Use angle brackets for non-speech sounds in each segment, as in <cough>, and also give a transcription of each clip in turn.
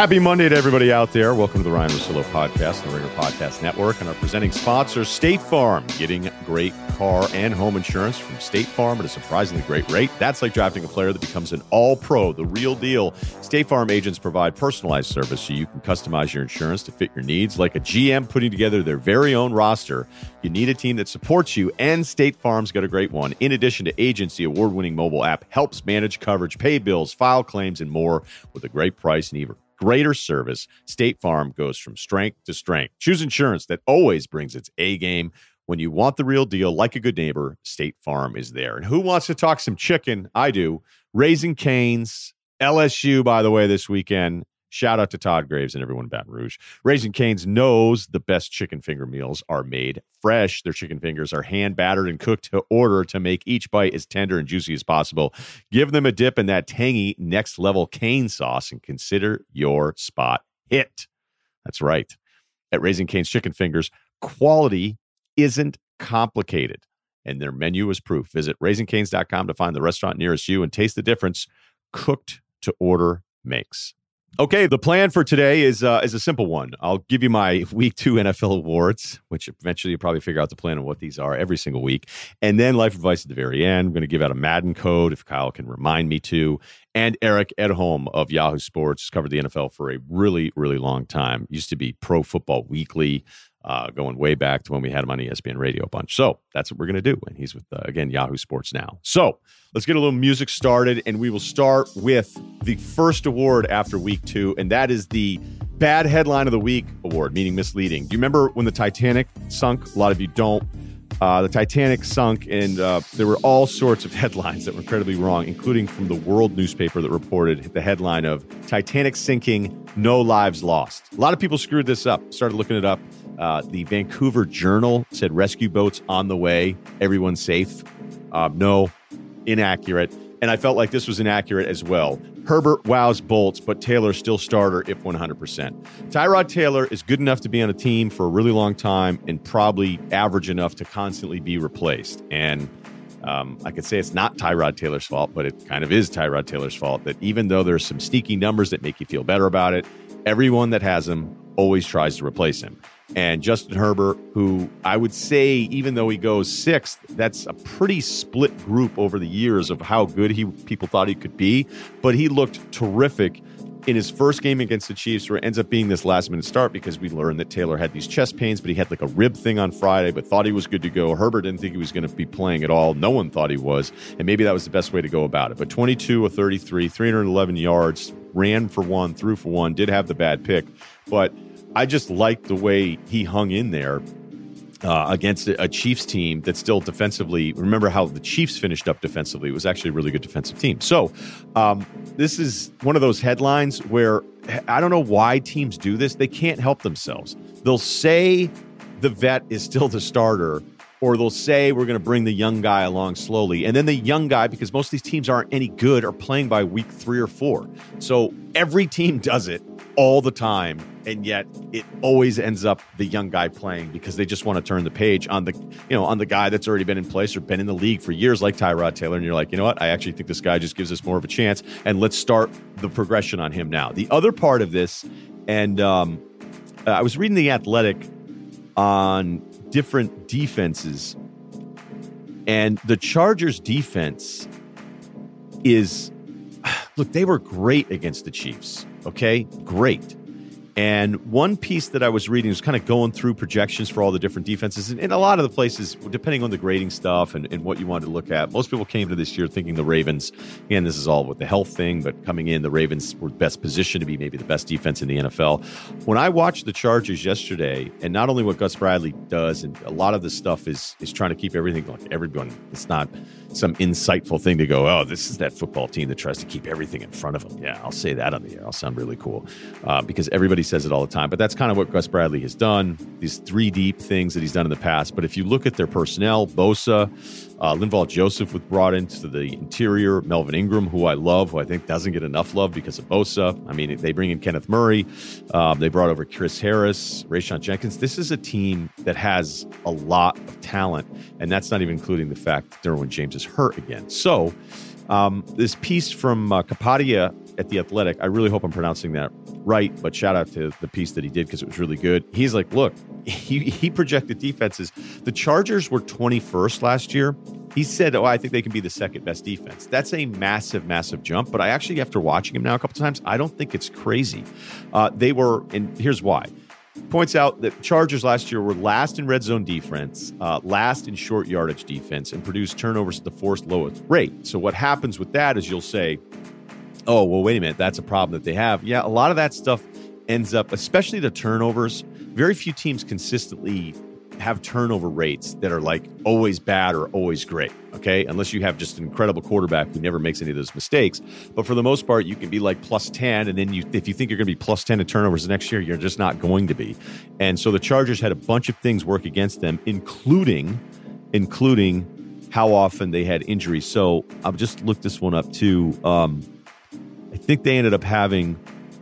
Happy Monday to everybody out there. Welcome to the Ryen Russillo podcast, the Ringer Podcast Network, and our presenting sponsor, State Farm. Getting great car and home insurance from State Farm at a surprisingly great rate. That's like drafting a player that becomes an all pro, the real deal. State Farm agents provide personalized service so you can customize your insurance to fit your needs. Like a GM putting together their very own roster, you need a team that supports you, and State Farm's got a great one. In addition to agency, award winning mobile app helps manage coverage, pay bills, file claims, and more with a great price and even greater service, State Farm goes from strength to strength. Choose insurance that always brings its A game. When you want the real deal, like a good neighbor, State Farm is there. And who wants to talk some chicken? I do. Raising Cane's, LSU, by the way, this weekend. Shout out to Todd Graves and everyone in Baton Rouge. Raising Cane's knows the best chicken finger meals are made fresh. Their chicken fingers are hand battered and cooked to order to make each bite as tender and juicy as possible. Give them a dip in that tangy next level cane sauce and consider your spot hit. That's right. At Raising Cane's Chicken Fingers, quality isn't complicated, and their menu is proof. Visit raisingcanes.com to find the restaurant nearest you and taste the difference cooked to order makes. Okay, the plan for today is uh, is a simple one. I'll give you my <laughs> week two NFL awards, which eventually you'll probably figure out the plan of what these are every single week, and then life advice at the very end. I'm going to give out a Madden code if Kyle can remind me to, and Eric Edholm of Yahoo Sports covered the NFL for a really really long time. Used to be Pro Football Weekly uh, going way back to when we had him on ESPN Radio a bunch. So that's what we're going to do. And he's with, uh, again, Yahoo Sports now. So let's get a little music started. And we will start with the first award after week two. And that is the Bad Headline of the Week award, meaning misleading. Do you remember when the Titanic sunk? A lot of you don't. Uh, the Titanic sunk, and uh, there were all sorts of <laughs> headlines that were incredibly wrong, including from the World newspaper that reported the headline of Titanic sinking, no lives lost. A lot of people screwed this up, started looking it up. Uh, the Vancouver Journal said rescue boats on the way, everyone safe. Uh, no, inaccurate. And I felt like this was inaccurate as well. Herbert wows bolts, but Taylor still starter if 100%. Tyrod Taylor is good enough to be on a team for a really long time and probably average enough to constantly be replaced. And um, I could say it's not Tyrod Taylor's fault, but it kind of is Tyrod Taylor's fault that even though there's some sneaky numbers that make you feel better about it, everyone that has him always tries to replace him and Justin Herbert, who I would say, even though he goes sixth, that's a pretty split group over the years of how good he people thought he could be. But he looked terrific in his first game against the Chiefs, where it ends up being this last minute start because we learned that Taylor had these chest pains, but he had like a rib thing on Friday, but thought he was good to go. Herbert didn't think he was going to be playing at all. No one thought he was. And maybe that was the best way to go about it. But 22 of 33, 311 yards, ran for one, threw for one, did have the bad pick. But I just liked the way he hung in there uh, against a, Chiefs team that still defensively. Remember how the Chiefs finished up defensively? It was actually a really good defensive team. So um, this is one of those headlines where I don't know why teams do this. They can't help themselves. They'll say the vet is still the starter, or they'll say we're going to bring the young guy along slowly. And then the young guy, because most of these teams aren't any good, are playing by week three or four. So every team does it all the time and yet it always ends up the young guy playing because they just want to turn the page on the you know on the guy that's already been in place or been in the league for years like Tyrod Taylor and you're like you know what? I actually think this guy just gives us more of a chance and let's start the progression on him now. The other part of this and um, I was reading the Athletic on different defenses and the Chargers defense is <sighs> look they were great against the Chiefs Okay, great. And one piece that I was reading was kind of going through projections for all the different defenses. And, a lot of the places, depending on the grading stuff and, and, what you wanted to look at, most people came to this year thinking the Ravens, again, this is all with the health thing, but coming in, the Ravens were best positioned to be maybe the best defense in the NFL. When I watched the Chargers yesterday, and not only what Gus Bradley does, and a lot of the stuff is is trying to keep everything like everyone, it's not some insightful thing to go, oh, this is that football team that tries to keep everything in front of them. Yeah, I'll say that on the air. I'll sound really cool uh, because everybody says it all the time. But that's kind of what Gus Bradley has done, these three deep things that he's done in the past. But if you look at their personnel, Bosa, uh, Linval Joseph was brought into the interior. Melvin Ingram, who I love, who I think doesn't get enough love because of Bosa. I mean, they bring in Kenneth Murray. Um, they brought over Chris Harris, Rayshawn Jenkins. This is a team that has a lot of talent, and that's not even including the fact that Derwin James is hurt again. So, um, this piece from uh, at the Athletic. I really hope I'm pronouncing that right, but shout out to the piece that he did because it was really good. He's like, look, <laughs> he, he projected defenses. The Chargers were 21st last year. He said, oh, I think they can be the second best defense. That's a massive, massive jump. But I actually, after watching him now a couple times, I don't think it's crazy. Uh, they were, and here's why points out that Chargers last year were last in red zone defense, uh, last in short yardage defense, and produced turnovers at the fourth lowest rate. So what happens with that is you'll say, "Oh, well, wait a minute, that's a problem that they have." Yeah, a lot of that stuff ends up, especially the turnovers. Very few teams consistently have turnover rates that are like always bad or always great. Okay. Unless you have just an incredible quarterback who never makes any of those mistakes. But for the most part, you can be like plus 10. And then you, if you think you're going to be plus 10 in turnovers next year, you're just not going to be. And so the Chargers had a bunch of things work against them, including, including how often they had injuries. So I've just looked this one up too. Um, I think they ended up having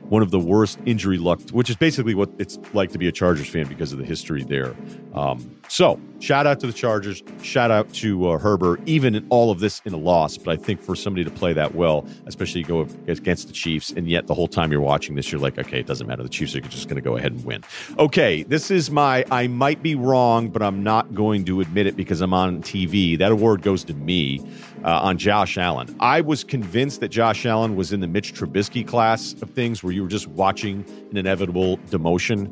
one of the worst injury luck, which is basically what it's like to be a Chargers fan because of the history there. Um, so, shout out to the Chargers. Shout out to uh, Herbert, even in all of this in a loss. But I think for somebody to play that well, especially go against the Chiefs, and yet the whole time you're watching this, you're like, okay, it doesn't matter. The Chiefs are just going to go ahead and win. Okay, this is my, I might be wrong, but I'm not going to admit it because I'm on TV. That award goes to me uh, on Josh Allen. I was convinced that Josh Allen was in the Mitch Trubisky class of things where you were just watching an inevitable demotion.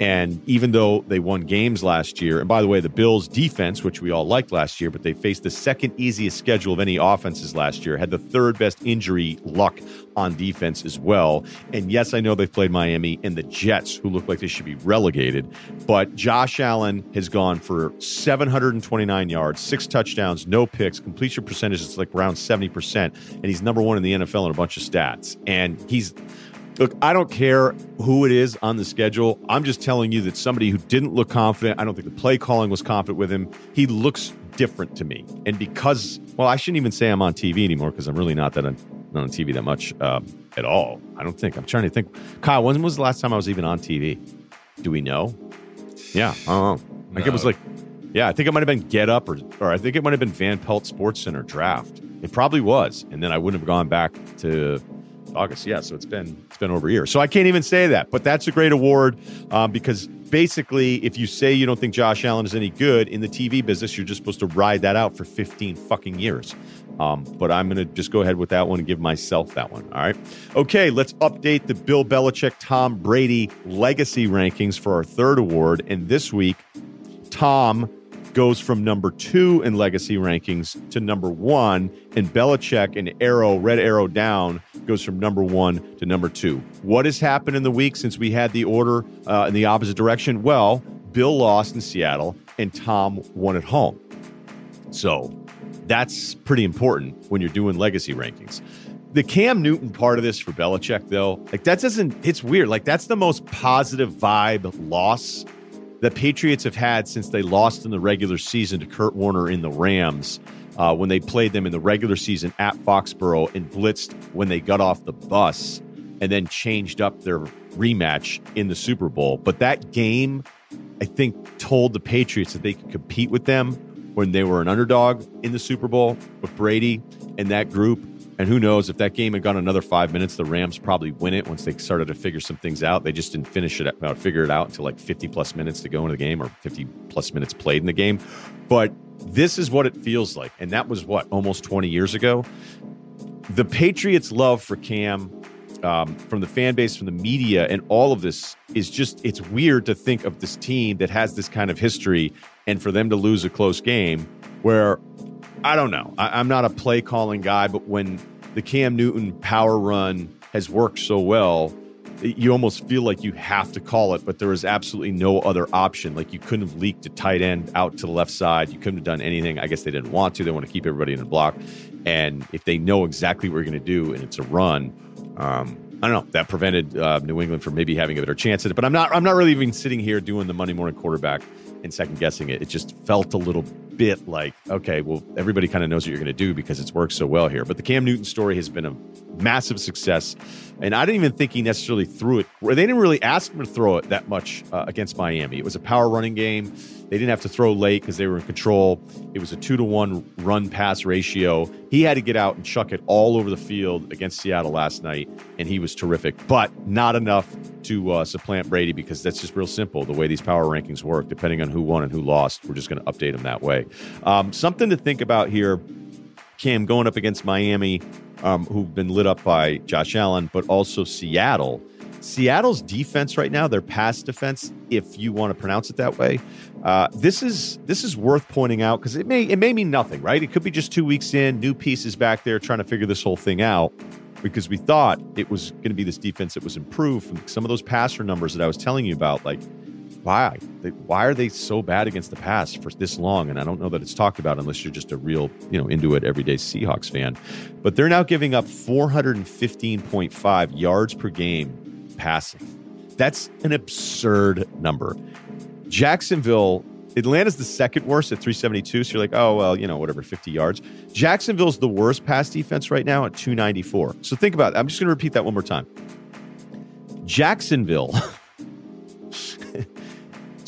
And even though they won games last year, and by the way, the Bills' defense, which we all liked last year, but they faced the second easiest schedule of any offenses last year, had the third best injury luck on defense as well. And yes, I know they've played Miami and the Jets, who look like they should be relegated, but Josh Allen has gone for 729 yards, six touchdowns, no picks, completion percentage is like around 70%, and he's number one in the NFL in a bunch of stats. And he's Look, I don't care who it is on the schedule. I'm just telling you that somebody who didn't look confident, I don't think the play calling was confident with him. He looks different to me. And because, well, I shouldn't even say I'm on TV anymore because I'm really not that on, not on TV that much um, at all. I don't think. I'm trying to think. Kyle, when was the last time I was even on TV? Do we know? Yeah, I don't know. No. Like it was like, yeah, I think it might have been Get Up or, or I think it might have been Van Pelt Sports Center Draft. It probably was. And then I wouldn't have gone back to August, yeah. So it's been it's been over a year. So I can't even say that, but that's a great award um, because basically, if you say you don't think Josh Allen is any good in the TV business, you're just supposed to ride that out for 15 fucking years. Um, but I'm going to just go ahead with that one and give myself that one. All right. Okay, let's update the Bill Belichick Tom Brady legacy rankings for our third award. And this week, Tom goes from number two in legacy rankings to number one, and Belichick and arrow, red arrow down, goes from number one to number two. What has happened in the week since we had the order uh, in the opposite direction? Well, Bill lost in Seattle, and Tom won at home. So that's pretty important when you're doing legacy rankings. The Cam Newton part of this for Belichick, though, like that doesn't, it's weird. Like that's the most positive vibe loss the Patriots have had since they lost in the regular season to Kurt Warner in the Rams uh, when they played them in the regular season at Foxborough and blitzed when they got off the bus and then changed up their rematch in the Super Bowl. But that game, I think, told the Patriots that they could compete with them when they were an underdog in the Super Bowl with Brady and that group. And who knows if that game had gone another five minutes, the Rams probably win it once they started to figure some things out. They just didn't finish it, out, figure it out until like 50 plus minutes to go into the game or 50 plus minutes played in the game. But this is what it feels like. And that was what, almost 20 years ago? The Patriots' love for Cam um, from the fan base, from the media, and all of this is just, it's weird to think of this team that has this kind of history and for them to lose a close game where I don't know. I, I'm not a play calling guy, but when the Cam Newton power run has worked so well, you almost feel like you have to call it, but there is absolutely no other option. Like you couldn't have leaked a tight end out to the left side. You couldn't have done anything. I guess they didn't want to. They want to keep everybody in the block. And if they know exactly what you're going to do and it's a run, um, I don't know. That prevented uh, New England from maybe having a better chance at it. But I'm not. I'm not really even sitting here doing the Monday morning quarterback and second guessing it. It just felt a little bit like, okay, well, everybody kind of knows what you're going to do because it's worked so well here. But the Cam Newton story has been a massive success. And I didn't even think he necessarily threw it. They didn't really ask him to throw it that much uh, against Miami. It was a power running game. They didn't have to throw late because they were in control. It was a two to one run pass ratio. He had to get out and chuck it all over the field against Seattle last night, and he was terrific, but not enough to uh, supplant Brady because that's just real simple the way these power rankings work. Depending on who won and who lost, we're just going to update them that way. Um, something to think about here Cam going up against Miami, um, who've been lit up by Josh Allen, but also Seattle. Seattle's defense right now, their pass defense, if you want to pronounce it that way, uh, this is this is worth pointing out because it may it may mean nothing, right? It could be just two weeks in, new pieces back there trying to figure this whole thing out. Because we thought it was going to be this defense that was improved from some of those passer numbers that I was telling you about, like why? Why are they so bad against the pass for this long? And I don't know that it's talked about unless you're just a real, you know, into it everyday Seahawks fan. But they're now giving up 415.5 yards per game passing. That's an absurd number. Jacksonville, Atlanta's the second worst at 372. So you're like, oh, well, you know, whatever, 50 yards. Jacksonville's the worst pass defense right now at 294. So think about it. I'm just going to repeat that one more time. Jacksonville <laughs>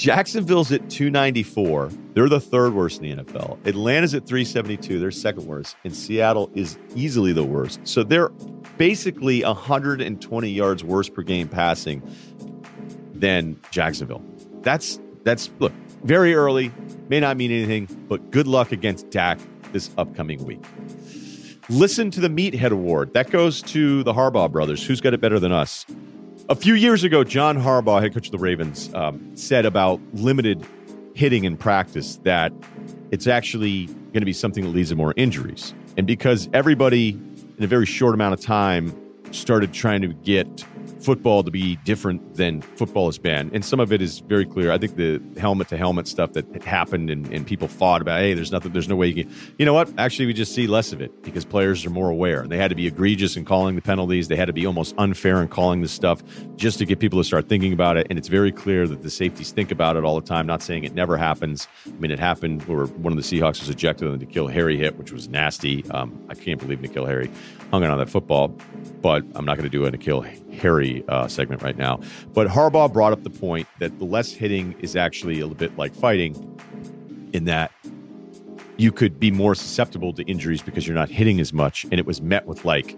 Jacksonville's at 294. They're the third worst in the NFL. Atlanta's at 372. They're second worst. And Seattle is easily the worst. So they're basically 120 yards worse per game passing than Jacksonville. That's that's look, very early, may not mean anything, but good luck against Dak this upcoming week. Listen to the Meathead Award. That goes to the Harbaugh brothers. Who's got it better than us? A few years ago, John Harbaugh, head coach of the Ravens, um, said about limited hitting in practice that it's actually going to be something that leads to more injuries. And because everybody in a very short amount of time started trying to get football to be different than football has been. And some of it is very clear. I think the helmet to helmet stuff that happened and, and people fought about, hey, there's nothing, there's no way you can. You know what? Actually, we just see less of it because players are more aware. They had to be egregious in calling the penalties. They had to be almost unfair in calling this stuff just to get people to start thinking about it. And it's very clear that the safeties think about it all the time. Not saying it never happens. I mean, it happened where one of the Seahawks was ejected on the N'Keal Harry hit, which was nasty. Um, I can't believe N'Keal Harry hung on that football, but I'm not going to do a N'Keal Harry uh, segment right now. But Harbaugh brought up the point that the less hitting is actually a little bit like fighting, in that you could be more susceptible to injuries because you're not hitting as much. And it was met with like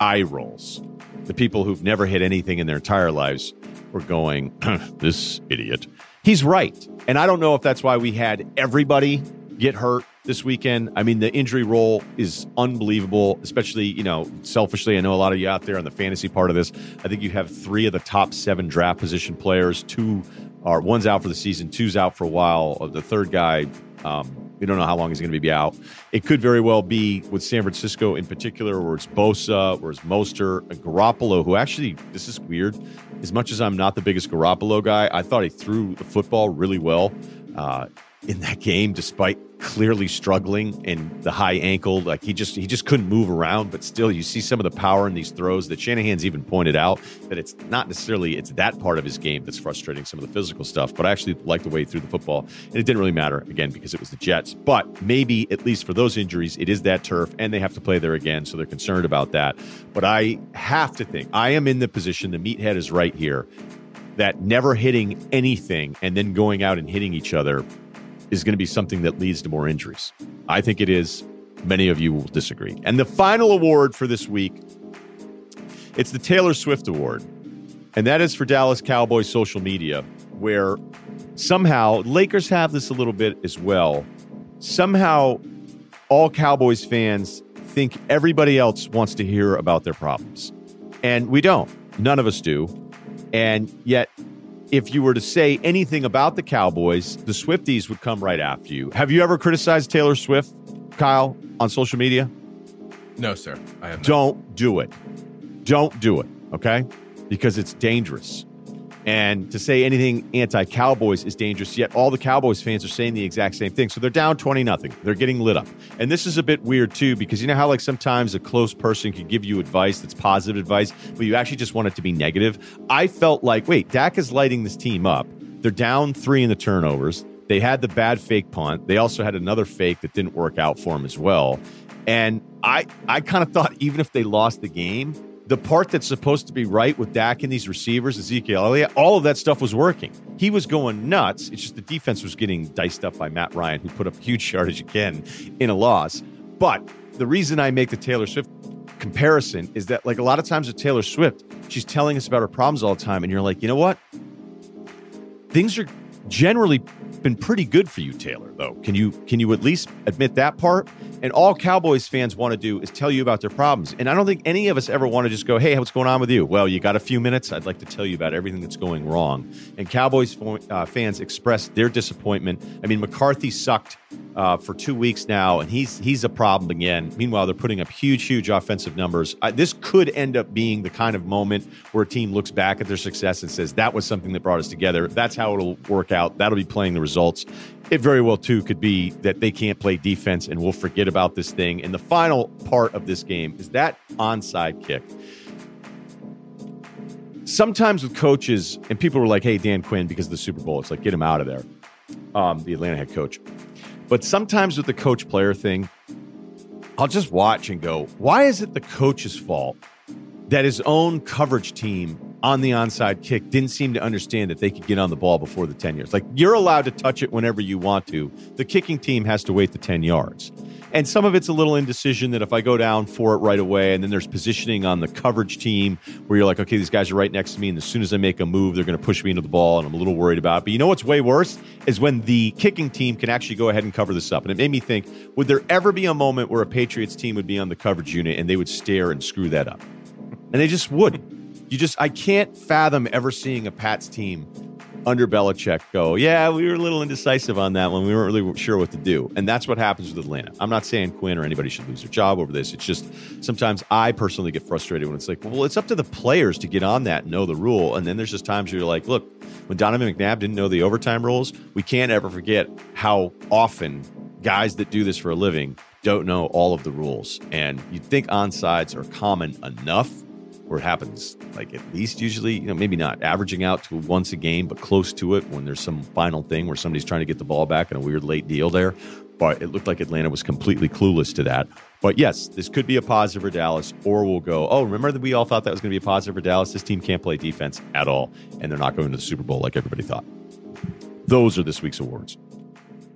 eye rolls. The people who've never hit anything in their entire lives were going, this idiot. He's right. And I don't know if that's why we had everybody get hurt this weekend. I mean, the injury roll is unbelievable, especially, you know, selfishly. I know a lot of you out there on the fantasy part of this. I think you have three of the top seven draft position players. Two are one's out for the season, two's out for a while. The third guy, um, we don't know how long he's going to be out. It could very well be with San Francisco in particular, where it's Bosa, where it's Mostert, Garoppolo, who actually, this is weird. As much as I'm not the biggest Garoppolo guy, I thought he threw the football really well. Uh, in that game, despite clearly struggling and the high ankle. Like he just he just couldn't move around, but still you see some of the power in these throws that Shanahan's even pointed out that it's not necessarily it's that part of his game that's frustrating some of the physical stuff. But I actually like the way he threw the football. And it didn't really matter again because it was the Jets. But maybe at least for those injuries, it is that turf and they have to play there again. So they're concerned about that. But I have to think I am in the position, the meathead is right here, that never hitting anything and then going out and hitting each other is going to be something that leads to more injuries. I think it is. Many of you will disagree. And the final award for this week, it's the Taylor Swift Award. And that is for Dallas Cowboys social media, where somehow Lakers have this a little bit as well. Somehow all Cowboys fans think everybody else wants to hear about their problems. And we don't. None of us do. And yet if you were to say anything about the Cowboys, the Swifties would come right after you. Have you ever criticized Taylor Swift, Kyle, on social media? No, sir. I have not. Don't do it. Don't do it, okay? Because it's dangerous. And to say anything anti-Cowboys is dangerous, yet all the Cowboys fans are saying the exact same thing. So they're down 20 nothing. They're getting lit up. And this is a bit weird too, because you know how like sometimes a close person can give you advice that's positive advice, but you actually just want it to be negative. I felt like, wait, Dak is lighting this team up. They're down three in the turnovers. They had the bad fake punt. They also had another fake that didn't work out for them as well. And I I kind of thought even if they lost the game, the part that's supposed to be right with Dak and these receivers, Ezekiel Elliott, all of that stuff was working. He was going nuts. It's just the defense was getting diced up by Matt Ryan, who put up huge yardage again in a loss. But the reason I make the Taylor Swift comparison is that, like a lot of times with Taylor Swift, she's telling us about her problems all the time, and you're like, you know what? Things are generally been pretty good for you, Taylor. Though, can you can you at least admit that part? And all Cowboys fans want to do is tell you about their problems. And I don't think any of us ever want to just go, "Hey, what's going on with you?" Well, you got a few minutes. I'd like to tell you about everything that's going wrong. And Cowboys uh, fans expressed their disappointment. I mean, McCarthy sucked uh, for two weeks now, and he's he's a problem again. Meanwhile, they're putting up huge, huge offensive numbers. This could end up being the kind of moment where a team looks back at their success and says, "That was something that brought us together." That's how it'll work out. That'll be playing the results. It very well too could be that they can't play defense, and we'll forget about this thing. And the final part of this game is that onside kick sometimes with coaches and people were like, "Hey, Dan Quinn, because of the Super Bowl, it's like get him out of there." Um, the Atlanta head coach. But sometimes with the coach player thing, I'll just watch and go, why is it the coach's fault that his own coverage team on the onside kick didn't seem to understand that they could get on the ball before the 10 yards? Like you're allowed to touch it whenever you want to. The kicking team has to wait the 10 yards. And some of it's a little indecision that if I go down for it right away, and then there's positioning on the coverage team where you're like, okay, these guys are right next to me, and as soon as I make a move, they're going to push me into the ball, and I'm a little worried about it. But you know what's way worse is when the kicking team can actually go ahead and cover this up. And it made me think, would there ever be a moment where a Patriots team would be on the coverage unit and they would stare and screw that up? And they just wouldn't. You just, I can't fathom ever seeing a Pats team under Belichick go, yeah, we were a little indecisive on that one. We weren't really sure what to do. And that's what happens with Atlanta. I'm not saying Quinn or anybody should lose their job over this. It's just sometimes I personally get frustrated when it's like, well, it's up to the players to get on that and know the rule. And then there's just times where you're like, look, when Donovan McNabb didn't know the overtime rules, we can't ever forget how often guys that do this for a living don't know all of the rules. And you'd think onsides are common enough where it happens like at least usually, you know, maybe not averaging out to once a game, but close to it when there's some final thing where somebody's trying to get the ball back in a weird late deal there. But it looked like Atlanta was completely clueless to that. But yes, this could be a positive for Dallas, or we'll go, oh, remember that we all thought that was going to be a positive for Dallas? This team can't play defense at all, and they're not going to the Super Bowl like everybody thought. Those are this week's awards.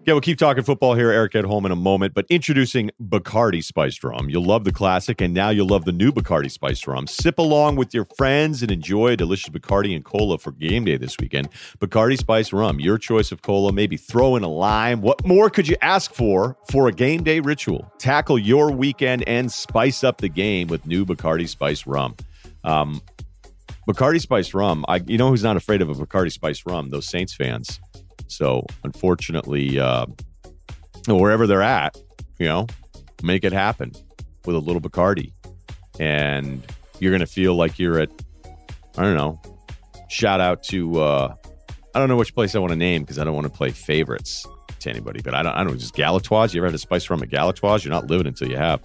Yeah, we'll keep talking football here. Eric Edholm in a moment, but introducing Bacardi Spiced Rum. You'll love the classic, and now you'll love the new Bacardi Spiced Rum. Sip along with your friends and enjoy a delicious Bacardi and cola for game day this weekend. Bacardi Spiced Rum, your choice of cola. Maybe throw in a lime. What more could you ask for for a game day ritual? Tackle your weekend and spice up the game with new Bacardi Spiced Rum. Um, Bacardi Spiced Rum. I, you know who's not afraid of a Bacardi Spiced Rum? Those Saints fans. So unfortunately, uh, wherever they're at, you know, make it happen with a little Bacardi, and you're to feel like you're at, I don't know. Shout out to, uh, I don't know which place I want to name because I don't want to play favorites to anybody, but I don't, I don't know, just Galatoire's. You ever had a spice rum at Galatoire's? You're not living until you have.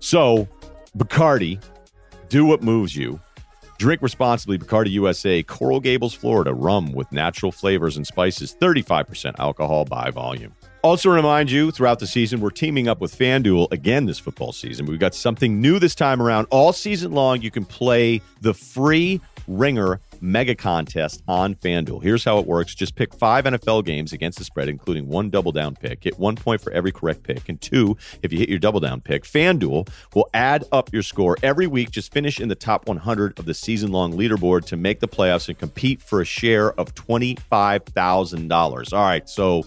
So, Bacardi, do what moves you. Drink responsibly. Bacardi USA, Coral Gables, Florida. Rum with natural flavors and spices. 35% alcohol by volume. Also, remind you throughout the season, we're teaming up with FanDuel again this football season. We've got something new this time around. All season long, you can play the free Ringer mega contest on FanDuel. Here's how it works just pick five NFL games against the spread, including one double down pick. Get one point for every correct pick. And two, if you hit your double down pick, FanDuel will add up your score every week. Just finish in the top 100 of the season long leaderboard to make the playoffs and compete for a share of $25,000. All right. So,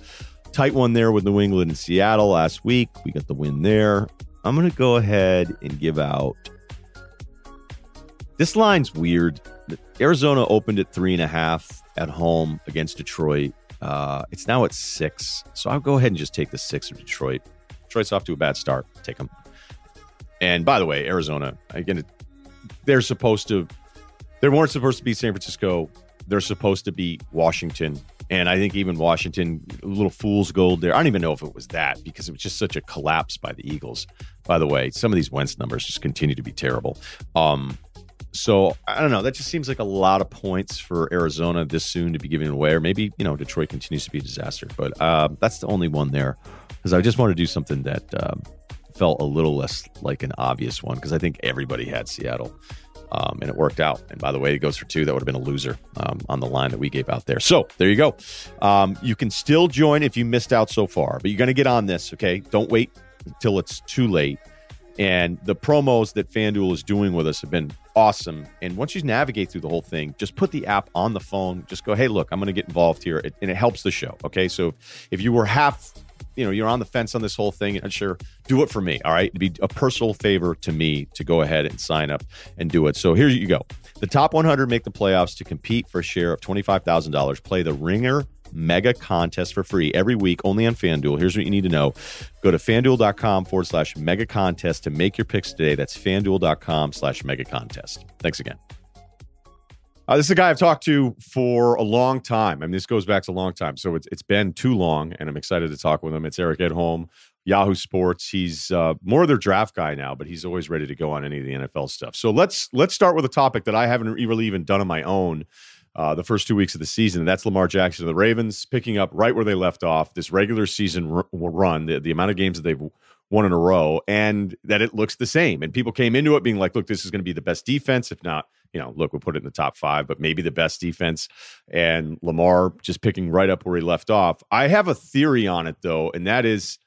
tight one there with New England and Seattle last week. We got the win there. I'm going to go ahead and give out. This line's weird. Arizona opened at three and a half at home against Detroit. Uh, it's now at six. So I'll go ahead and just take the six of Detroit. Detroit's off to a bad start. Take them. And by the way, Arizona, again, they're supposed to, they weren't supposed to be San Francisco. They're supposed to be Washington. And I think even Washington, a little fool's gold there. I don't even know if it was that because it was just such a collapse by the Eagles. By the way, some of these Wentz numbers just continue to be terrible. Um, So I don't know. That just seems like a lot of points for Arizona this soon to be giving away, or maybe you know Detroit continues to be a disaster. But uh, that's the only one there because I just want to do something that um, felt a little less like an obvious one because I think everybody had Seattle. Um, and it worked out. And by the way, it goes for two. That would have been a loser um, on the line that we gave out there. So there you go. Um, you can still join if you missed out so far, but you're going to get on this. Okay, don't wait until it's too late. And the promos that FanDuel is doing with us have been awesome. And once you navigate through the whole thing, just put the app on the phone. Just go, hey, look, I'm going to get involved here. It, and it helps the show. Okay. So if you were half, you know, you're on the fence on this whole thing, and sure, do it for me. All right. It'd be a personal favor to me to go ahead and sign up and do it. So here you go. The top 100 make the playoffs to compete for a share of $25,000. Play the Ringer mega contest for free every week only on FanDuel. Here's what you need to know go to fanduel.com forward slash mega contest to make your picks today. That's fanduel.com slash mega contest. Thanks again. Uh, this is a guy I've talked to for a long time. I mean, this goes back to a long time. So it's, it's been too long, and I'm excited to talk with him. It's Eric Edholm, Yahoo Sports. He's uh, more of their draft guy now, but he's always ready to go on any of the NFL stuff. So let's let's start with a topic that I haven't really even done on my own uh, the first two weeks of the season. And that's Lamar Jackson and the Ravens picking up right where they left off this regular season r- run, the, the amount of games that they've won in a row, and that it looks the same. And people came into it being like, look, this is going to be the best defense. If not, you know, look, we'll put it in the top five, but maybe the best defense. And Lamar just picking right up where he left off. I have a theory on it, though, and that is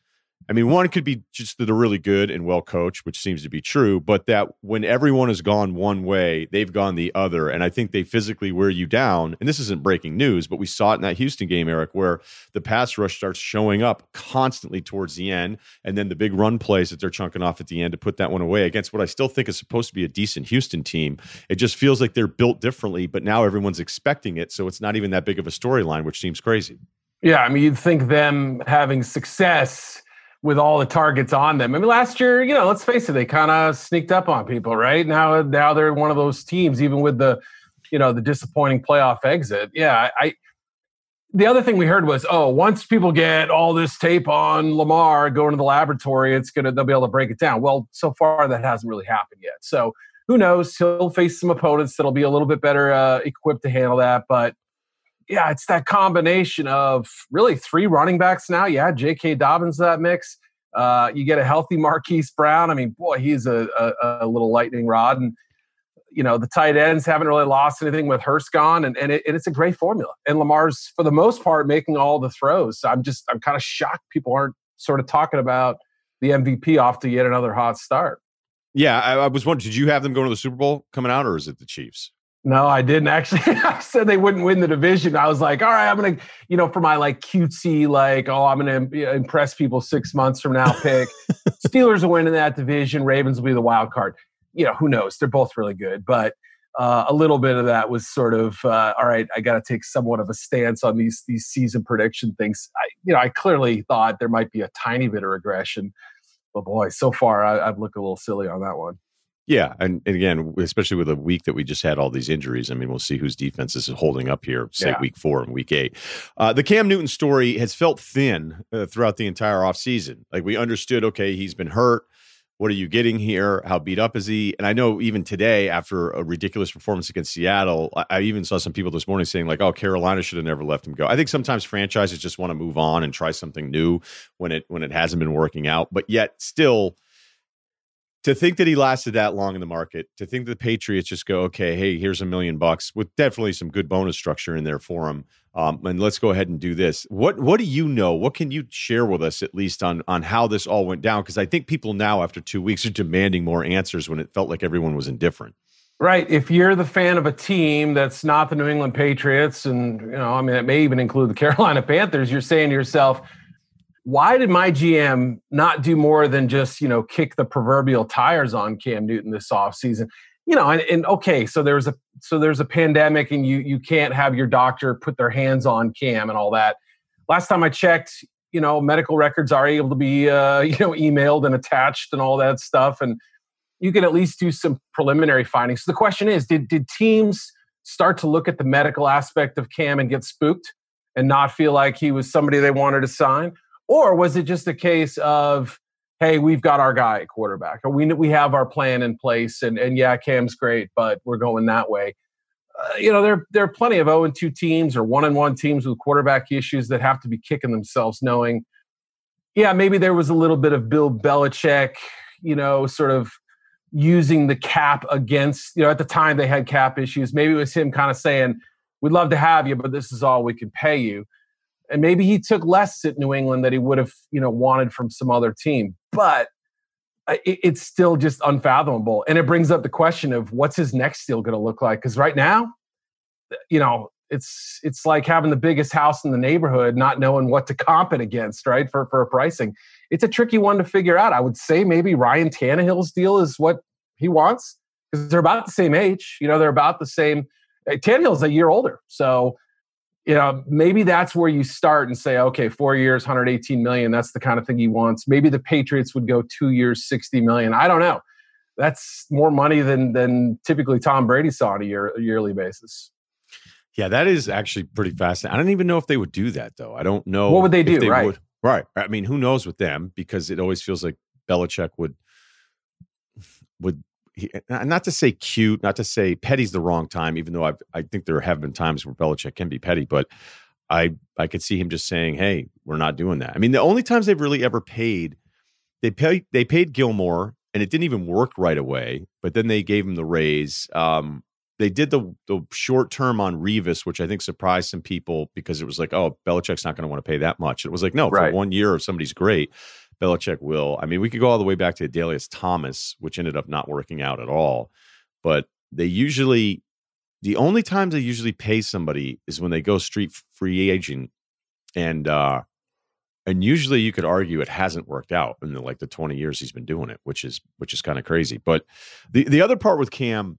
I mean, one could be just that they're really good and well coached, which seems to be true, but that when everyone has gone one way, they've gone the other. And I think they physically wear you down. And this isn't breaking news, but we saw it in that Houston game, Eric, where the pass rush starts showing up constantly towards the end. And then the big run plays that they're chunking off at the end to put that one away against what I still think is supposed to be a decent Houston team. It just feels like they're built differently, but now everyone's expecting it. So it's not even that big of a storyline, which seems crazy. Yeah. I mean, you'd think them having success with all the targets on them. I mean, last year, you know, let's face it, they kind of sneaked up on people, right? Now, now they're one of those teams, even with the, you know, the disappointing playoff exit. Yeah, I. The other thing we heard was, oh, once people get all this tape on Lamar going to the laboratory, it's gonna they'll be able to break it down. Well, so far that hasn't really happened yet. So who knows? He'll face some opponents that'll be a little bit better uh, equipped to handle that, but yeah, it's that combination of really three running backs now. Yeah, J.K. Dobbins that mix. Uh, you get a healthy <laughs> Marquise Brown. I mean, boy, he's a, a, a, little lightning rod. And, you know, the tight ends haven't really lost anything with Hurst gone. And, and, it, and it's a great formula. And Lamar's, for the most part, making all the throws. So I'm just, I'm kind of shocked people aren't sort of talking about the MVP off to yet another hot start. Yeah, I, I was wondering, did you have them going to the Super Bowl coming out, or is it the Chiefs? No, I didn't actually. <laughs> I said they wouldn't win the division. I was like, all right, I'm gonna, you know, for my like cutesy, like, oh, I'm gonna impress people six months from now. Pick <laughs> Steelers will win in that division. Ravens will be the wild card. You know, who knows? They're both really good, but uh, a little bit of that was sort of uh, all right. I got to take somewhat of a stance on these these season prediction things. I, you know, I clearly thought there might be a tiny bit of regression, but boy, so far I, I've looked a little silly on that one. Yeah, and, and, again, especially with a week that we just had all these injuries. I mean, we'll see whose defense is holding up here, say yeah. week four and week eight. Uh, the Cam Newton story has felt thin uh, throughout the entire offseason. Like we understood, okay, he's been hurt. What are you getting here? How beat up is he? And I know even today, after a ridiculous performance against Seattle, I, I even saw some people this morning saying like, "Oh, Carolina should have never let him go." I think sometimes franchises just want to move on and try something new when it when it hasn't been working out. But yet, still to think that he lasted that long in the market, to think the Patriots just go, okay, hey, here's a million bucks with definitely some good bonus structure in there for him, um, and let's go ahead and do this. What what do you know? What can you share with us at least on on how this all went down? Because I think people now, after two weeks, are demanding more answers when it felt like everyone was indifferent. Right. If you're the fan of a team that's not the New England Patriots, and you know, I mean, it may even include the <laughs> Carolina Panthers, you're saying to yourself why did my GM not do more than just, you know, kick the proverbial tires on Cam Newton this offseason? You know, and, and okay, so there's a so there's a pandemic and you you can't have your doctor put their hands on Cam and all that. Last time I checked, you know, medical records are able to be uh, <laughs> you know, emailed and attached and all that stuff. And you can at least do some preliminary findings. So the question is, did did teams start to look at the medical aspect of Cam and get spooked and not feel like he was somebody they wanted to sign? Or was it just a case of, hey, we've got our guy at quarterback, we we have our plan in place, and and yeah, Cam's great, but we're going that way. Uh, you know, there there are plenty of 0 and 2 teams or 1 and 1 teams with quarterback issues that have to be kicking themselves knowing, yeah, maybe there was a little bit of Bill Belichick, you know, sort of using the cap against, you know, at the time they had cap issues. Maybe it was him kind of saying, we'd love to have you, but this is all we can pay you. And maybe he took less at New England that he would have, you know, wanted from some other team. But it, it's still just unfathomable. And it brings up the question of what's his next deal going to look like? Because right now, you know, it's it's like having the biggest house in the neighborhood, not knowing what to comp it against, right? For for a pricing, it's a tricky one to figure out. I would say maybe Ryan Tannehill's deal is what he wants because they're about the same age. You know, they're about the same. Eh, Tannehill's a year older, so you know maybe that's where you start and say, okay, four years, 118 million. That's the kind of thing he wants. Maybe the Patriots would go two years, 60 million. I don't know. That's more money than than typically Tom Brady saw on a year a yearly basis. Yeah, that is actually pretty fascinating. I don't even know if they would do that though. I don't know. What would they do? They right. Would. Right. I mean, who knows with them because it always feels like Belichick would would he, not to say cute, not to say petty's the wrong time, even though I've, I think there have been times where Belichick can be petty, but I I could see him just saying, "Hey, we're not doing that." I mean, the only times they've really ever paid, they pay they paid Gilmore, and it didn't even work right away. But then they gave him the raise. Um, they did the the short term on Revis, which I think surprised some people because it was like, oh, Belichick's not going to want to pay that much. It was like, no, right. for one year, if somebody's great, Belichick will. I mean, we could go all the way back to Adalius Thomas, which ended up not working out at all. But they usually, the only times they usually pay somebody is when they go street free agent, and uh, and usually you could argue it hasn't worked out in the, like the twenty years he's been doing it, which is which is kind of crazy. But the the other part with Cam,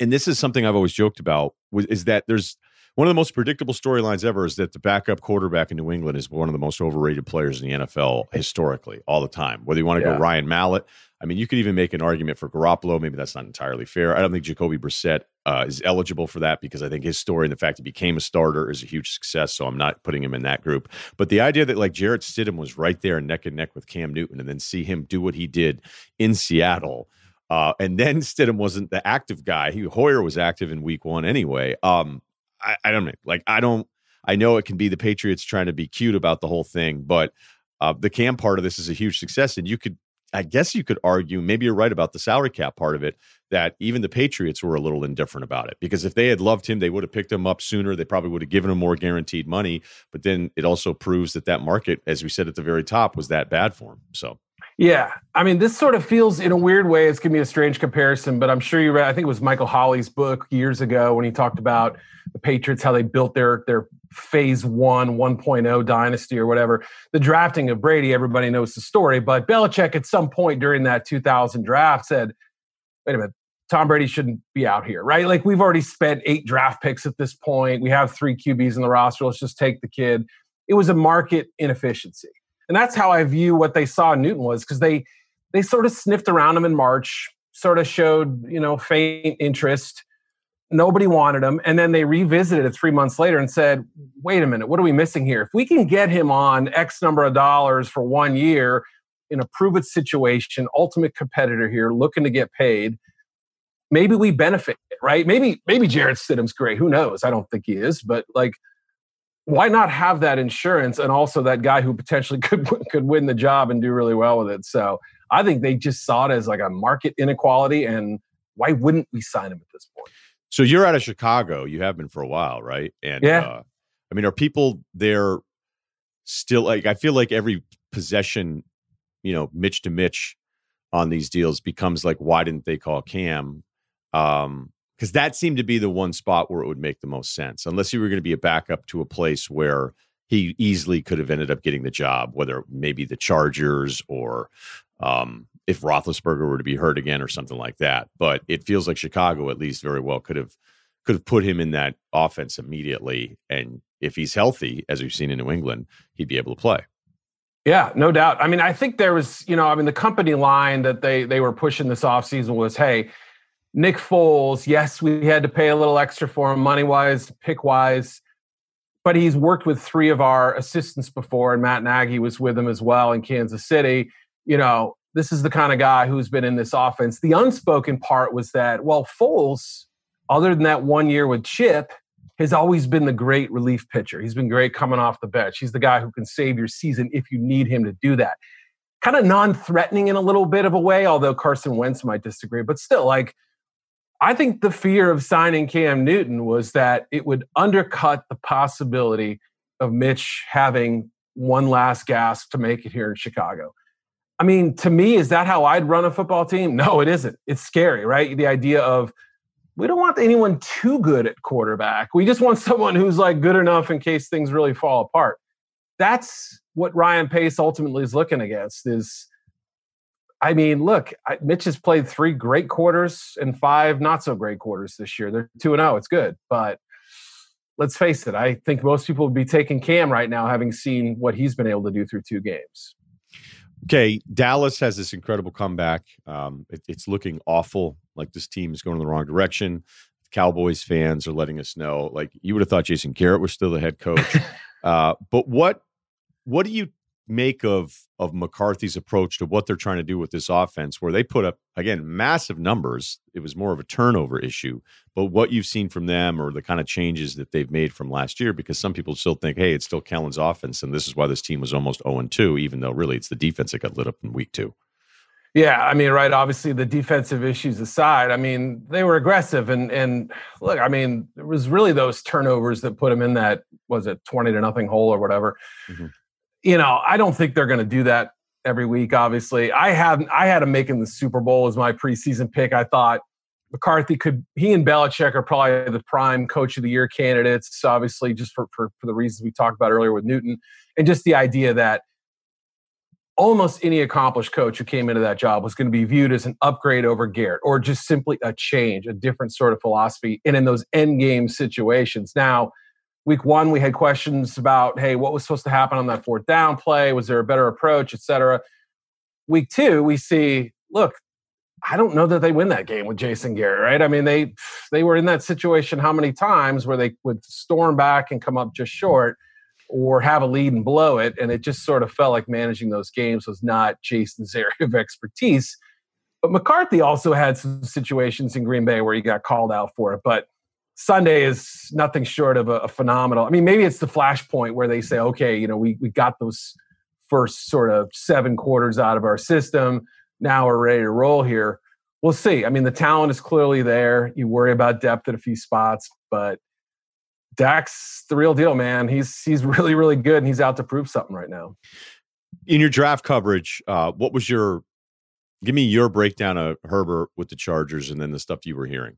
and this is something I've always joked about, is that there's one of the most predictable storylines ever is that the backup quarterback in New England is one of the most overrated players in the NFL historically, all the time. Whether you want to yeah. go Ryan Mallett, I mean, you could even make an argument for Garoppolo. Maybe that's not entirely fair. I don't think Jacoby Brissett uh, is eligible for that because I think his story and the fact he became a starter is a huge success. So I'm not putting him in that group. But the idea that like Jarrett Stidham was right there neck and neck with Cam Newton and then see him do what he did in Seattle. Uh, and then Stidham wasn't the active guy. He Hoyer was active in week one anyway. Um, I, I don't know. Like, I don't, I know it can be the Patriots trying to be cute about the whole thing, but uh, the cam part of this is a huge success. And you could, I guess you could argue, maybe you're right about the salary cap part of it, that even the Patriots were a little indifferent about it. Because if they had loved him, they would have picked him up sooner. They probably would have given him more guaranteed money. But then it also proves that that market, as we said at the very top, was that bad for him. So yeah, I mean, this sort of feels in a weird way. It's gonna be a strange comparison, but I'm sure you read. I think it was Michael Holley's book years ago when he talked about the Patriots, how they built their their Phase One 1.0 dynasty or whatever. The drafting of Brady, everybody knows the story, but Belichick at some point during that 2000 draft said, "Wait a minute, Tom Brady shouldn't be out here, right? Like we've already spent eight draft picks at this point. We have three QBs in the roster. Let's just take the kid." It was a market inefficiency and that's how I view what they saw Newton was because they they sort of sniffed around him in March, sort of showed you know faint interest. Nobody wanted him, and then they revisited it three months later and said, "Wait a minute, what are we missing here? If we can get him on X number of dollars for one year in a prove it situation, ultimate competitor here, looking to get paid." Maybe we benefit, right? Maybe maybe Jarrett Stidham's great. Who knows? I don't think he is, but like why not have that insurance and also that guy who potentially <laughs> could could win the job and do really well with it? So I think they just saw it as like a market inequality, and why wouldn't we sign him at this point? So you're out of Chicago. You have been for a while, right? And yeah, uh, I mean, are people there still like? I feel like every possession, you know, Mitch to Mitch on these deals becomes like, why didn't they call Cam? Um, because that seemed to be the one spot where it would make the most sense, unless you were going to be a backup to a place where he easily could have ended up getting the job, whether maybe the Chargers or um, if Roethlisberger were to be hurt again or something like that. But it feels like Chicago, at least, very well could have could have put him in that offense immediately, and if he's healthy, as we've seen in New England, he'd be able to play. Yeah, no doubt. I mean, I think there was, you know, I mean, the company line that they they were pushing this offseason was, hey, Nick Foles, yes, we had to pay a little extra for him, money wise, pick wise, but he's worked with three of our assistants before, and Matt Nagy was with him as well in Kansas City. you know, this is the kind of guy who's been in this offense. The unspoken part was that, well, Foles, other than that one year with Chip, has always been the great relief pitcher. He's been great coming off the bench. He's the guy who can save your season if you need him to do that. Kind of non threatening in a little bit of a way, although Carson Wentz might disagree, but still, like, I think the fear of signing Cam Newton was that it would undercut the possibility of Mitch having one last gasp to make it here in Chicago. I mean, to me, is that how I'd run a football team? No, it isn't. It's scary, right? The idea of we don't want anyone too good at quarterback. We just want someone who's like good enough in case things really fall apart. That's what Ryan Pace ultimately is looking against is I mean, look, Mitch has played three great quarters and five not so great quarters this year. They're 2 and 0. It's good, but let's face it, I think most people would be taking Cam right now having seen what he's been able to do through two games. Okay, Dallas has this incredible comeback. Um, it, it's looking awful. Like this team is going in the wrong direction. Cowboys fans are letting us know. Like you would have thought Jason Garrett was still the head coach. <laughs> uh, but what what do you make of of McCarthy's approach to what they're trying to do with this offense, where they put up again massive numbers. It was more of a turnover issue, but what you've seen from them or the kind of changes that they've made from last year, because some people still think, hey, it's still Kellen's offense, and this is why this team was almost zero and two, even though really it's the defense that got lit up in week two. Yeah, I mean, right. Obviously, the defensive issues aside, I mean, they were aggressive, and and look, I mean, it was really those turnovers that put them in that was it twenty to nothing hole or whatever. Mm-hmm you know, I don't think they're going to do that every week. Obviously, I have I had him making the Super Bowl as my preseason pick. I thought McCarthy could. He and Belichick are probably the prime Coach of the Year candidates. Obviously, just for for, for the reasons we talked about earlier with Newton, and just the idea that almost any accomplished coach who came into that job was going to be viewed as an upgrade over Garrett, or just simply a change, a different sort of philosophy. And in those end game situations, now Week one, we had questions about, hey, what was supposed to happen on that fourth down play? Was there a better approach, et cetera? Week two, we see, look, I don't know that they win that game with Jason Garrett, right? I mean, they they were in that situation how many times where they would storm back and come up just short or have a lead and blow it. And it just sort of felt like managing those games was not Jason's <laughs> area of expertise. But McCarthy also had some situations in Green Bay where he got called out for it. But Sunday is nothing short of a, a, phenomenal. I mean, maybe it's the flashpoint where they say, okay, you know, we we got those first sort of seven quarters out of our system. Now we're ready to roll here. We'll see. I mean, the talent is clearly there. You worry about depth at a few spots, but Dak's the real deal, man. He's he's <laughs> really really good, and he's out to prove something right now. In your draft coverage, uh, what was your? Give me your breakdown of Herbert with the Chargers, and then the stuff you were hearing.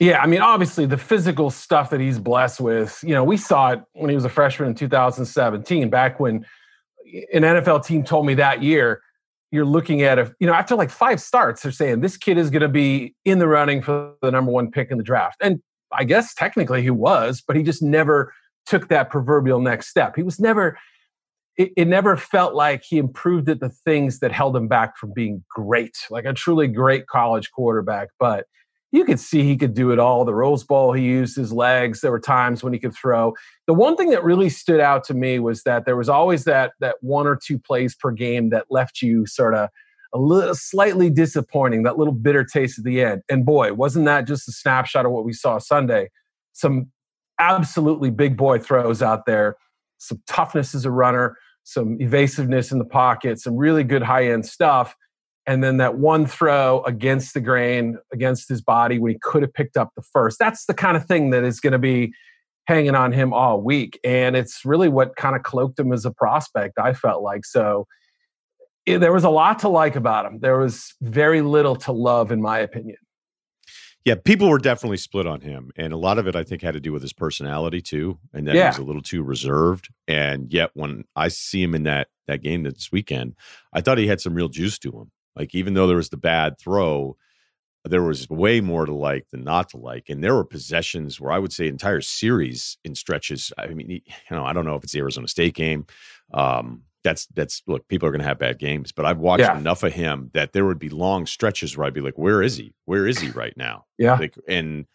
Yeah, I mean, obviously the physical stuff that he's blessed with, you know, we saw it when he was a freshman in 2017, back when an NFL team told me that year, you're looking at a, you know, after like five starts, they're saying this kid is going to be in the running for the number one pick in the draft. And I guess technically he was, but he just never took that proverbial next step. He was never, it, it, never felt like he improved at the things that held him back from being great, like a truly great college quarterback. But you could see he could do it all. The Rose Bowl, he used his legs. There were times when he could throw. The one thing that really stood out to me was that there was always that that one or two plays per game that left you sort of a little slightly disappointing, that little bitter taste at the end. And boy, wasn't that just a snapshot of what we saw Sunday? Some absolutely big boy throws out there, some toughness as a runner, some evasiveness in the pocket, some really good high end stuff and then that one throw against the grain against his body when he could have picked up the first that's the kind of thing that is going to be hanging on him all week and it's really what kind of cloaked him as a prospect i felt like so it, there was a lot to like about him there was very little to love in my opinion yeah, people were definitely split on him, and a lot of it I think had to do with his personality too, and that yeah. he was a little too reserved. And yet, when I see him in that that game this weekend, I thought he had some real juice to him. Like even though there was the bad throw, there was way more to like than not to like. And there were possessions where I would say entire series in stretches. I mean, you know, I don't know if it's the Arizona State game. Um, that's that's look, people are going to have bad games, but I've watched yeah. enough of him that there would be long stretches where I'd be like, "Where is he? Where is he right now?" Yeah, like, and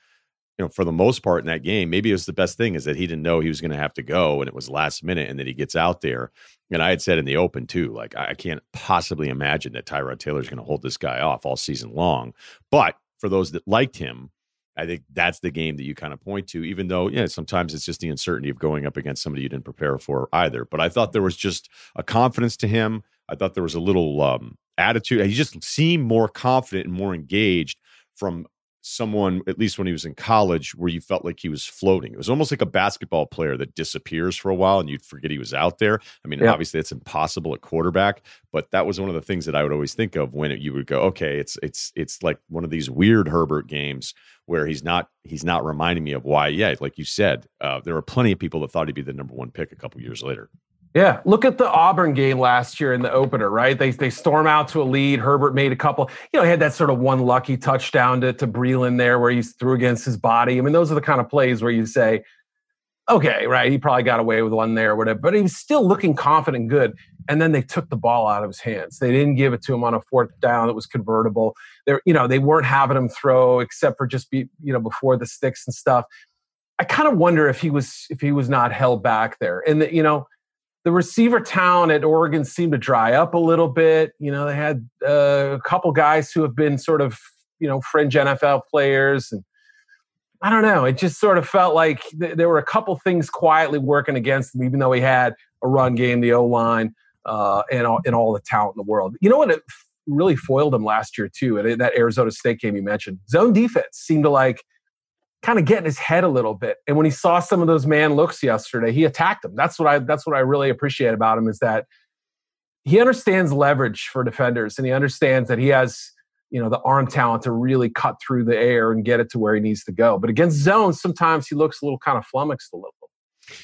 you know, for the most part in that game, maybe it was the best thing is that he didn't know he was going to have to go and it was last minute and that he gets out there. And I had said in the open too, like, I can't possibly imagine that Tyrod Taylor is going to hold this guy off all season long. But for those that liked him, I think that's the game that you kind of point to, even though, yeah, sometimes it's just the uncertainty of going up against somebody you didn't prepare for either. But I thought there was just a confidence to him. I thought there was a little um, attitude. He just seemed more confident and more engaged from someone, at least when he was in college, where you felt like he was floating. It was almost like a basketball player that disappears for a while and you'd forget he was out there. I mean, yeah. obviously it's impossible at quarterback, but that was one of the things that I would always think of when it, you would go, okay, it's it's it's like one of these weird Herbert games where he's not he's not reminding me of why. Yeah, like you said, uh, there are plenty of people that thought he'd be the number one pick a couple years later. Yeah, look at the Auburn game last year in the opener, right? They they storm out to a lead. Herbert made a couple, you know, he had that sort of one lucky touchdown to, to Breeland there where he threw against his body. I mean, those are the kind of plays where you say, okay, right, he probably got away with one there or whatever, but he was still looking confident and good. And then they took the ball out of his hands. They didn't give it to him on a fourth down that was convertible. They're, you know, they weren't having him throw except for just be, you know, before the sticks and stuff. I kind of wonder if he was if he was not held back there. And the, you know, the receiver town at Oregon seemed to dry up a little bit. You know, they had uh, a couple guys who have been sort of, you know, fringe NFL players. And I don't know. It just sort of felt like th- there were a couple things quietly working against them, even though he had a run game, the O line, uh, and, all, and all the talent in the world. You know what? It really foiled him last year, too, at that Arizona State game you mentioned. Zone defense seemed to like – kind of get in his head a little bit. And when he saw some of those man looks yesterday, he attacked them. That's what I that's what I really appreciate about him is that he understands leverage for defenders and he understands that he has, you know, the arm talent to really cut through the air and get it to where he needs to go. But against zones, sometimes he looks a little kind of flummoxed a little.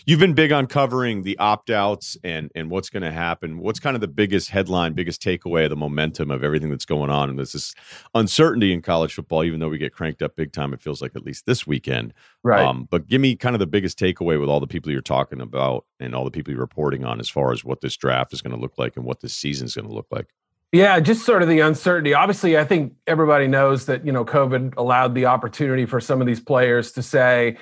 You've been big on covering the opt outs and and what's going to happen. What's kind of the biggest headline, biggest takeaway, of the momentum of everything that's going on, and this is uncertainty in college football. Even though we get cranked up big time, it feels like at least this weekend. Right. Um, but give me kind of the biggest takeaway with all the people you're talking about and all the people you're reporting on as far as what this draft is going to look like and what this season is going to look like. Yeah, just sort of the uncertainty. Obviously, I think everybody knows that you know COVID allowed the opportunity for some of these players to say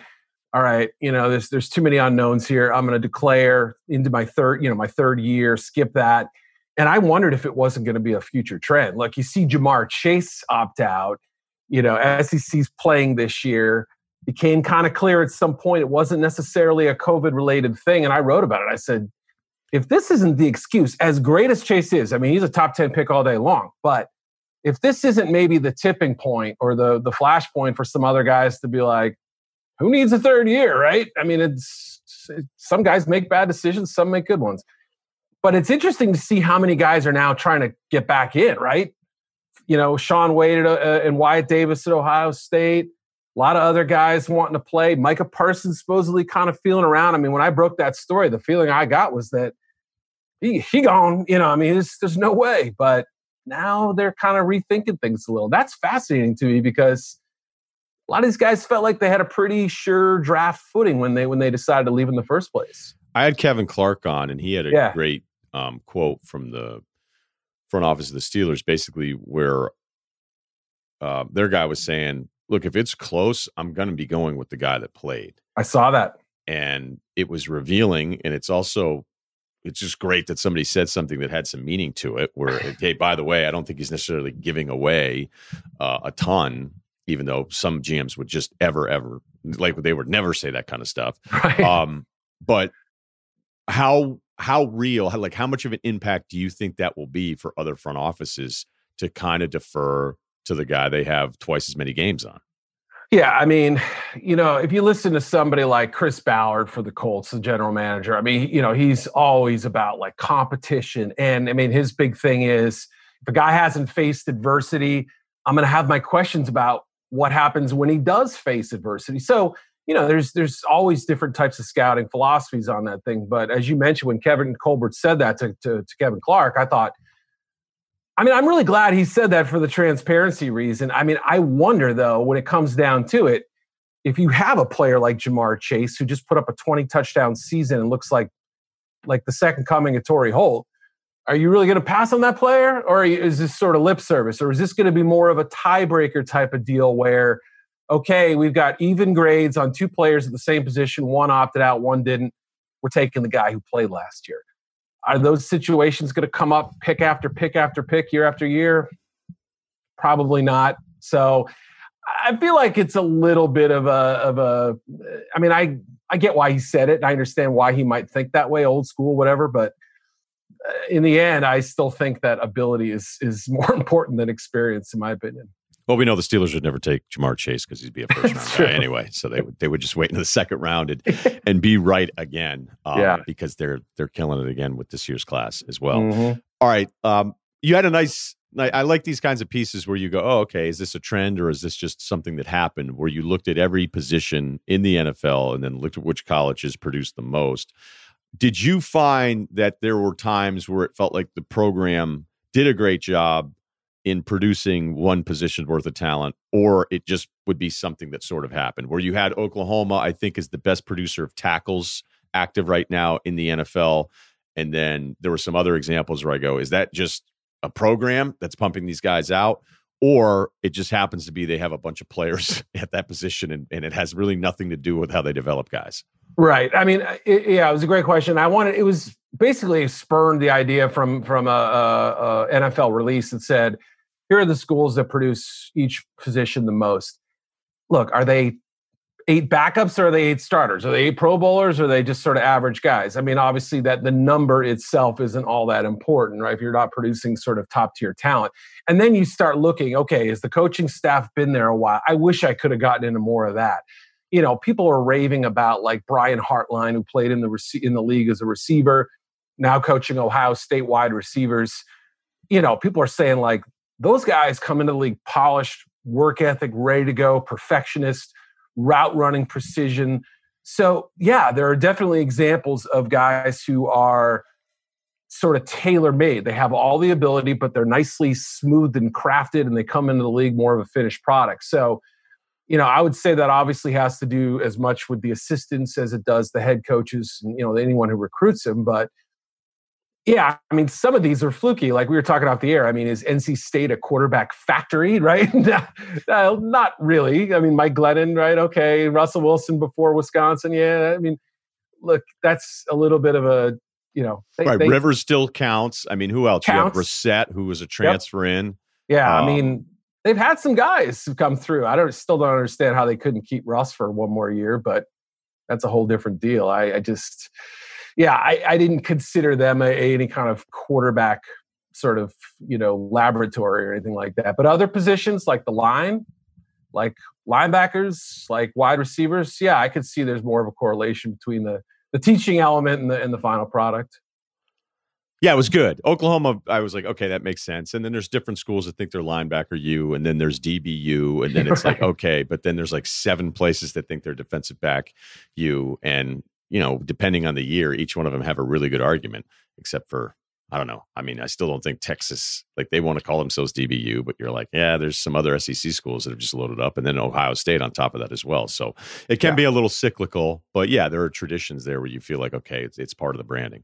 all right, you know, there's there's too many unknowns here. I'm going to declare into my third, you know, my third year, skip that. And I wondered if it wasn't going to be a future trend. Like you see Ja'Marr Chase opt out, you know, SEC's playing this year. Became kind of clear at some point it wasn't necessarily a COVID related thing. And I wrote about it. I said, if this isn't the excuse, as great as Chase is, I mean, he's a top 10 pick all day long, but if this isn't maybe the tipping point or the the flashpoint for some other guys to be like, who needs a third year, right? I mean, it's some guys make bad decisions, some make good ones. But it's interesting to see how many guys are now trying to get back in, right? You know, Shaun Wade uh, and Wyatt Davis at Ohio State. A lot of other guys wanting to play. Micah Parsons supposedly kind of feeling around. I mean, when I broke that story, the feeling I got was that he, he gone. You know, I mean, there's no way. But now they're kind of rethinking things a little. That's fascinating to me because a lot of these guys felt like they had a pretty sure draft footing when they when they decided to leave in the first place. I had Kevin Clark on, and he had a yeah. great um, quote from the front office of the Steelers, basically where uh, their guy was saying, "Look, if it's close, I'm going to be going with the guy that played." I saw that, and it was revealing, and it's also it's just great that somebody said something that had some meaning to it. Where, <sighs> hey, by the way, I don't think he's necessarily giving away uh, a ton even though some GMs would just ever, ever like they would never say that kind of stuff. <laughs> Right. Um, but how how real, how, like how much of an impact do you think that will be for other front offices to kind of defer to the guy they have twice as many games on? Yeah, I mean, you know, if you listen to somebody like Chris Ballard for the Colts, the general manager, I mean, you know, he's always about like competition. And I mean, his big thing is if a guy hasn't faced adversity, I'm going to have my questions about what happens when he does face adversity. So, you know, there's there's always different types of scouting philosophies on that thing. But as you mentioned, when Kevin Colbert said that to, to, to Kevin Clark, I thought, I mean, I'm really glad he said that for the transparency reason. I mean, I wonder though, when it comes down to it, if you have a player like Ja'Marr Chase who just put up a 20 touchdown season and looks like like the second coming of Torry Holt, are you really going to pass on that player or is this sort of lip service or is this going to be more of a tiebreaker type of deal where okay, we've got even grades on two players at the same position. One opted out, one didn't. We're taking the guy who played last year. Are those situations going to come up pick after pick after pick, year after year? Probably not. So I feel like it's a little bit of a of a. I mean, I I get why he said it. I understand why he might think that way, old school, whatever. But in the end, I still think that ability is is <laughs> more important than experience, in my opinion. Well, we know the Steelers would never take Ja'Marr Chase because he'd be a <laughs> first round guy anyway. So they would they would just wait in the second round and, <laughs> and be right again. Um, yeah. because they're they're killing it again with this year's class as well. Mm-hmm. All right. Um, you had a nice I like these kinds of pieces where you go, oh, okay, is this a trend or is this just something that happened? Where you looked at every position in the NFL and then looked at which colleges produced the most. Did you find that there were times where it felt like the program did a great job in producing one position worth of talent, or it just would be something that sort of happened where you had Oklahoma, I think, is the best producer of tackles active right now in the NFL. And then there were some other examples where I go, is that just a program that's pumping these guys out? Or it just happens to be they have a bunch of players <laughs> at that position and, and it has really nothing to do with how they develop guys. Right. I mean, it, yeah, it was a great question. I wanted, it was basically spurned the idea from, from a, a, a NFL release that said, here are the schools that produce each position the most. Look, are they eight backups or are they eight starters? Are they eight pro bowlers or are they just sort of average guys? I mean, obviously that the number itself isn't all that important, right? If you're not producing sort of top tier talent. And then you start looking, okay, has the coaching staff been there a while? I wish I could have gotten into more of that. You know, people are raving about like Brian Hartline, who played in the rec- in the league as a receiver, now coaching Ohio State wide receivers. You know, people are saying like those guys come into the league polished, work ethic, ready to go, perfectionist, route running precision. So, yeah, there are definitely examples of guys who are sort of tailor made. They have all the ability, but they're nicely smoothed and crafted, and they come into the league more of a finished product. So, you know, I would say that obviously has to do as much with the assistants as it does the head coaches and, you know, anyone who recruits them. But yeah, I mean, some of these are fluky. Like we were talking off the air. I mean, is NC State a quarterback factory, <laughs> right? uh, not really. I mean, Mike Glennon, right? Okay. Russell Wilson before Wisconsin. Yeah. I mean, look, that's a little bit of a, you know. They, right. They, Rivers still counts. I mean, who else? Counts. You have Brissett, who was a transfer yep. in. Yeah. Um, I mean, they've had some guys who come through. I don't still don't understand how they couldn't keep Russ for one more year, but that's a whole different deal. I, I just yeah, I, I didn't consider them a, a, any kind of quarterback sort of you know laboratory or anything like that. But other positions like the line, like linebackers, like wide receivers, yeah, I could see there's more of a correlation between the the teaching element and the and the final product. Yeah, it was good. Oklahoma, I was like, okay, that makes sense. And then there's different schools that think they're linebacker U, and then there's DBU, and then <laughs> it's right. like, okay, but then there's like seven places that think they're defensive back U, and you know, depending on the year, each one of them have a really good argument, except for I don't know. I mean, I still don't think Texas like they want to call themselves DBU, but you're like, yeah, there's some other SEC schools that have just loaded up, and then Ohio State on top of that as well. So it can yeah. be a little cyclical, but yeah, there are traditions there where you feel like okay, it's, it's part of the branding.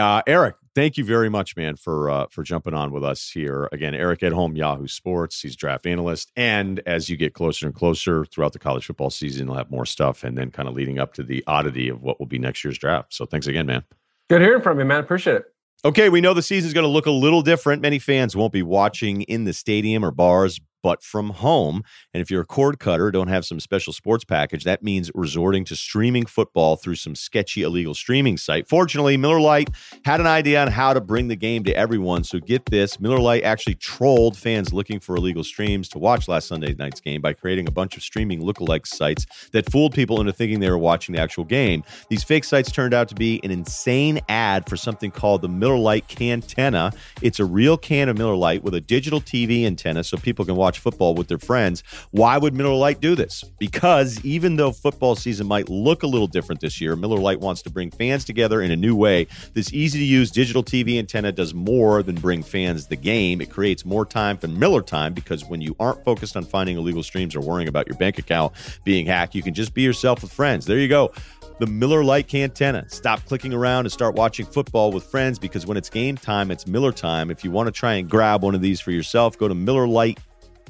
Uh, Eric, thank you very much, man, for uh, for jumping on with us here again. Eric Edholm, Yahoo Sports. He's draft analyst, and as you get closer and closer throughout the college football season, he'll have more stuff, and then kind of leading up to the oddity of what will be next year's draft. So, thanks again, man. Good hearing from you, man. Appreciate it. Okay, we know the season is going to look a little different. Many fans won't be watching in the stadium or bars, but from home. And if you're a cord cutter, don't have some special sports package, that means resorting to streaming football through some sketchy illegal streaming site. Fortunately, Miller Lite had an idea on how to bring the game to everyone. So get this Miller Lite actually trolled fans looking for illegal streams to watch last Sunday night's game by creating a bunch of streaming lookalike sites that fooled people into thinking they were watching the actual game. These fake sites turned out to be an insane ad for something called the Miller Lite Cantenna. It's a real can of Miller Lite with a digital TV antenna so people can watch watch football with their friends. Why would Miller Lite do this? Because even though football season might look a little different this year, Miller Lite wants to bring fans together in a new way. This easy to use digital TV antenna does more than bring fans the game. It creates more time for Miller time because when you aren't focused on finding illegal streams or worrying about your bank account being hacked, you can just be yourself with friends. There you go the Miller Lite Cantenna. Stop clicking around and start watching football with friends because when it's game time, it's Miller time. If you want to try and grab one of these for yourself, go to Miller Lite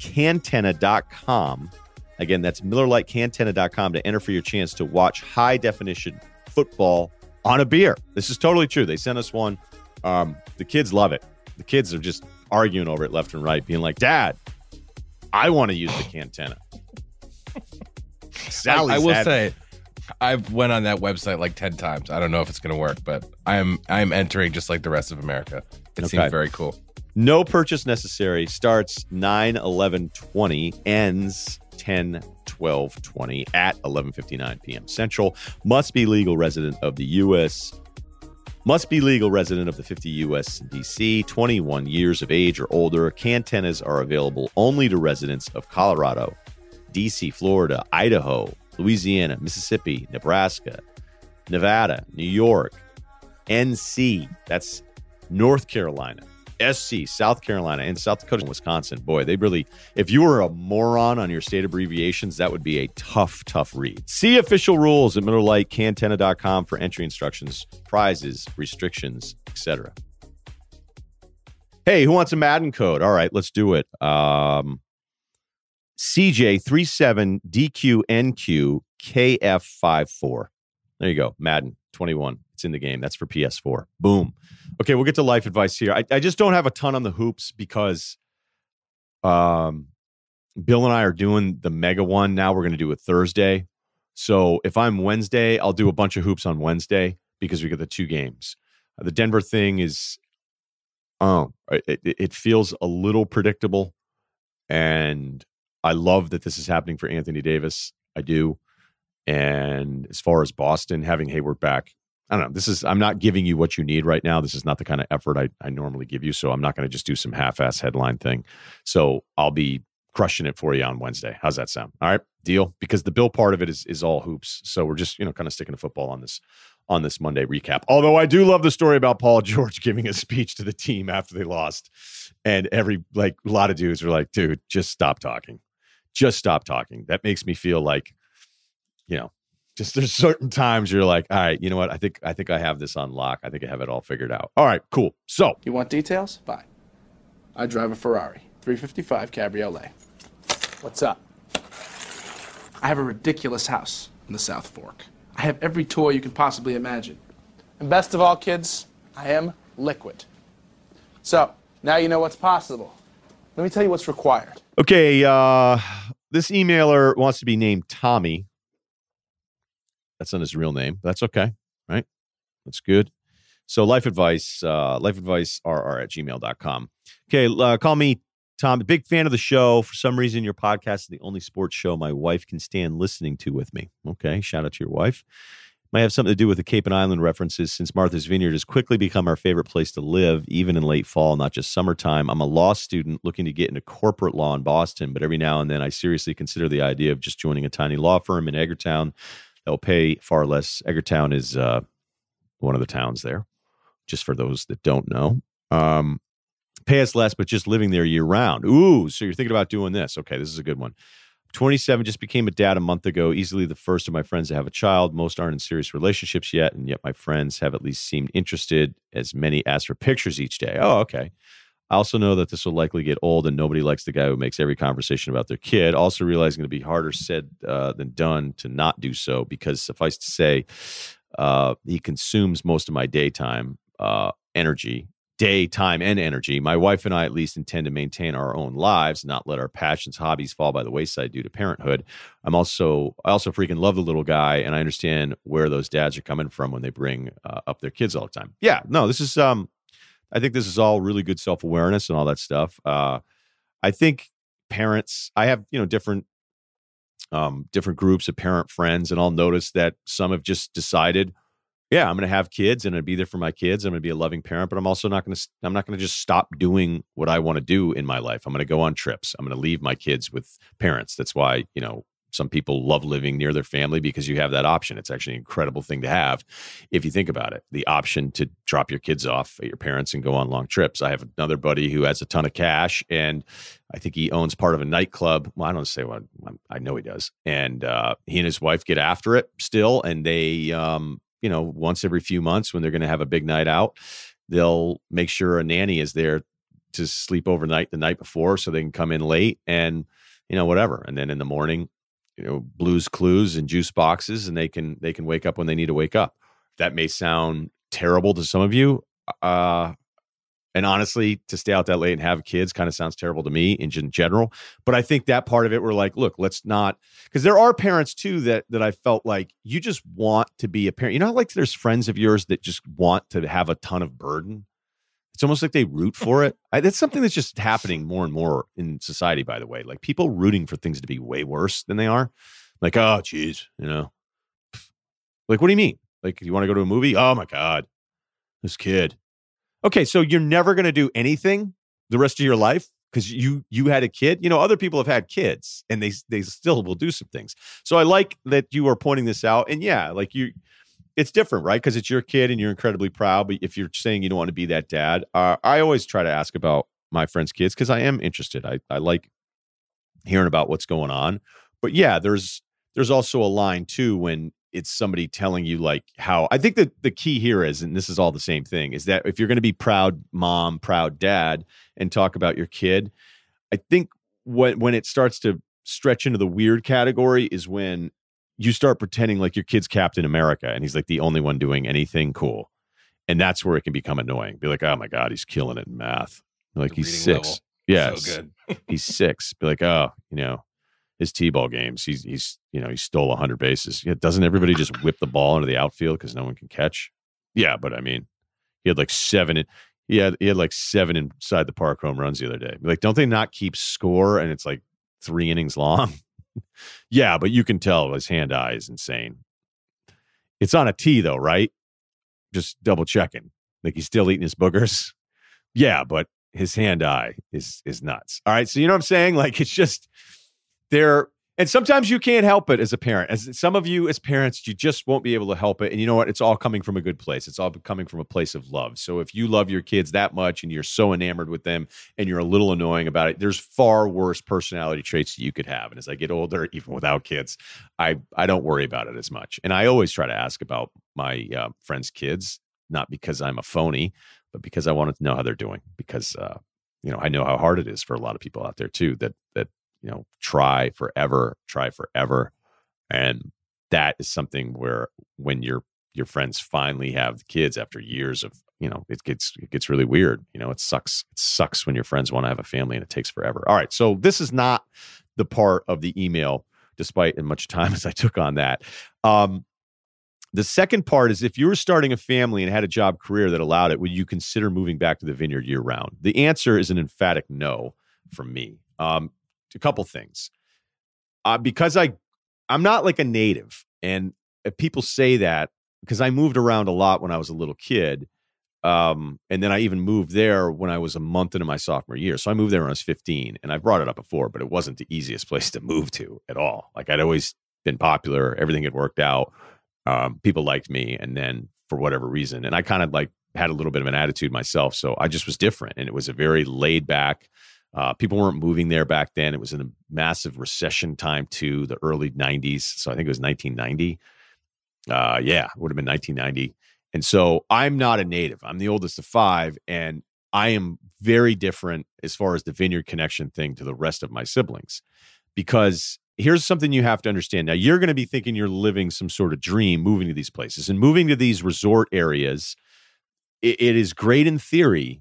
cantenna.com. Again, that's MillerLiteCantenna.com to enter for your chance to watch high definition football on a beer. This is totally true. They sent us one. Um, the kids love it. The kids are just arguing over it left and right, being like, Dad, I want to use the Cantenna. Sally, I, I will had- say, I've went on that website like 10 times. I don't know if it's going to work, but I'm I'm entering just like the rest of America. It okay. seems very cool. No purchase necessary. Starts 9 11 20, ends 10 12 20 at 11 59 p.m. Central. Must be legal resident of the U.S. Must be legal resident of the 50 U.S. D.C., 21 years of age or older. Cantennas are available only to residents of Colorado, D.C., Florida, Idaho, Louisiana, Mississippi, Nebraska, Nevada, New York, NC. That's North Carolina, SC, South Carolina, and South Dakota, and Wisconsin. Boy, they really, if you were a moron on your state abbreviations, that would be a tough, tough read. See official rules at MillerLiteCantenna.com for entry instructions, prizes, restrictions, etc. Hey, who wants a Madden code? All right, let's do it. Um, CJ37DQNQKF54. There you go. Madden 21. It's in the game. That's for PS4. Boom. Okay, we'll get to life advice here. I, I just don't have a ton on the hoops because um, Bill and I are doing the mega one now. We're going to do it Thursday. So if I'm Wednesday, I'll do a bunch of hoops on Wednesday because we get the two games. Uh, the Denver thing is, oh, it, it feels a little predictable. And I love that this is happening for Anthony Davis. I do. And as far as Boston having Hayward back, I don't know. This is I'm not giving you what you need right now. This is not the kind of effort I, I normally give you. So I'm not going to just do some half-ass headline thing. So I'll be crushing it for you on Wednesday. How's that sound? All right, deal. Because the bill part of it is is all hoops. So we're just you know kind of sticking to football on this on this Monday recap. Although I do love the story about Paul <laughs> George giving a speech to the team after they lost, and every like a lot of dudes were like, "Dude, just stop talking, just stop talking." That makes me feel like, you know, just there's certain times you're like, all right, you know what? I think I think I have this on lock. I think I have it all figured out. All right, cool. So you want details? Fine. I drive a Ferrari 355 Cabriolet. What's up? I have a ridiculous house in the South Fork. I have every toy you can possibly imagine. And best of all, kids, I am liquid. So now you know what's possible. Let me tell you what's required. Okay, uh, this emailer wants to be named Tommy. That's not his real name. That's okay, right? That's good. So life advice, uh, life advice rr at gmail.com. Okay, uh, call me Tom. Big fan of the show. For some reason, your podcast is the only sports show my wife can stand listening to with me. Okay, shout out to your wife. Might have something to do with the Cape and Island references since Martha's Vineyard has quickly become our favorite place to live, even in late fall, not just summertime. I'm a law student looking to get into corporate law in Boston, but every now and then I seriously consider the idea of just joining a tiny law firm in Edgartown They'll pay far less. Edgartown is uh, one of the towns there, just for those that don't know. Um, pay us less, but just living there year round. Ooh, so you're thinking about doing this. Okay, this is a good one. 27, just became a dad a month ago. Easily the first of my friends to have a child. Most aren't in serious relationships yet, and yet my friends have at least seemed interested, as many ask for pictures each day. Oh, okay. I also know that this will likely get old, and nobody likes the guy who makes every conversation about their kid. Also, realizing it'll be harder said uh, than done to not do so, because suffice to say, uh, he consumes most of my daytime uh, energy, daytime and energy. My wife and I, at least, intend to maintain our own lives, not let our passions, hobbies fall by the wayside due to parenthood. I'm also, I also freaking love the little guy, and I understand where those dads are coming from when they bring uh, up their kids all the time. Yeah, no, this is um I think this is all really good self awareness and all that stuff. Uh, I think parents, I have you know different um, different groups of parent friends, and I'll notice that some have just decided, yeah, I'm going to have kids and I'm going to be there for my kids. I'm going to be a loving parent, but I'm also not going to. I'm not going to just stop doing what I want to do in my life. I'm going to go on trips. I'm going to leave my kids with parents. That's why you know some people love living near their family because you have that option. It's actually an incredible thing to have if you think about it. The option to drop your kids off at your parents and go on long trips. I have another buddy who has a ton of cash and I think he owns part of a nightclub. Well, I don't say what I know he does. And uh, he and his wife get after it still. And they, um, you know, once every few months when they're going to have a big night out, they'll make sure a nanny is there to sleep overnight the night before so they can come in late and, you know, whatever. And then in the morning, you know Blue's Clues and juice boxes and they can they can wake up when they need to wake up. That may sound terrible to some of you uh and honestly to stay out that late and have kids kind of sounds terrible to me in general but i think that part of it we're like look let's not because there are parents too that that i felt like you just want to be a parent you know like there's friends of yours that just want to have a ton of burden it's almost like they root for it. <laughs> I, that's something that's just happening more and more in society, by the way. Like people rooting for things to be way worse than they are. Like, oh, geez, you know. Like, what do you mean? Like, you want to go to a movie? Oh my God, this kid. Okay, so you're never going to do anything the rest of your life because you you had a kid. You know, other people have had kids and they they still will do some things. So I like that you are pointing this out. And yeah, like you it's different, right? Because it's your kid and you're incredibly proud. But if you're saying you don't want to be that dad, uh, I always try to ask about my friends' kids because I am interested. I, I like hearing about what's going on. But yeah, there's there's also a line too when it's somebody telling you like how I think that the key here is, and this is all the same thing, is that if you're going to be proud mom, proud dad, and talk about your kid, I think when when it starts to stretch into the weird category is when you start pretending like your kid's Captain America and he's like the only one doing anything cool. And that's where it can become annoying. Be like, oh my God, he's killing it in math. Like the he's six. Yes. So <laughs> he's six. Be like, oh, you know, his T-ball games, he's he's you know, he stole hundred bases. Yeah, doesn't everybody just whip the ball into the outfield because no one can catch? Yeah, but I mean, he had like seven in, he had he had like seven inside the park home runs the other day. Like, don't they not keep score and it's like three innings long? Yeah, but you can tell his hand eye is insane. It's on a T though, right? Just double checking. Like he's still eating his boogers. <laughs> Yeah, but his hand eye is is nuts. All right. So you know what I'm saying? Like it's just they're and sometimes you can't help it as a parent. As some of you as parents, you just won't be able to help it. And you know what? It's all coming from a good place. It's all coming from a place of love. So if you love your kids that much and you're so enamored with them and you're a little annoying about it, there's far worse personality traits that you could have. And as I get older, <laughs> even without kids, I I don't worry about it as much. And I always try to ask about my uh, friends' kids, not because I'm a phony, but because I wanted to know how they're doing. Because uh, you know, I know how hard it is for a lot of people out there too that that you know try forever try forever and that is something where when your your friends finally have the kids after years of you know it gets it gets really weird you know it sucks it sucks when your friends want to have a family and it takes forever. All right so this is not the part of the email despite as much time <laughs> as i took on that. Um the second part is if you were starting a family and had a job career that allowed it would you consider moving back to the vineyard year round the answer is an emphatic no from me. Um, a couple things. Uh, because I, I'm not like a native, and people say that because I moved around a lot when I was a little kid, um, and then I even moved there when I was a month into my sophomore year. So I moved there when I was 15, and I brought it up before, but it wasn't the easiest <laughs> place to move to at all. Like I'd always been popular, everything had worked out, um, people liked me, and then for whatever reason, and I kind of like had a little bit of an attitude myself, so I just was different, and it was a very laid back uh, people weren't moving there back then. It was in a massive recession time too, the early 90s. So I think it was 1990. Uh, yeah, it would have been 1990. And so I'm not a native. I'm the oldest of five, and I am very different as far as the vineyard connection thing to the rest of my siblings. Because here's something you have to understand. Now, you're going to be thinking you're living some sort of dream moving to these places and moving to these resort areas. it, it is great in theory,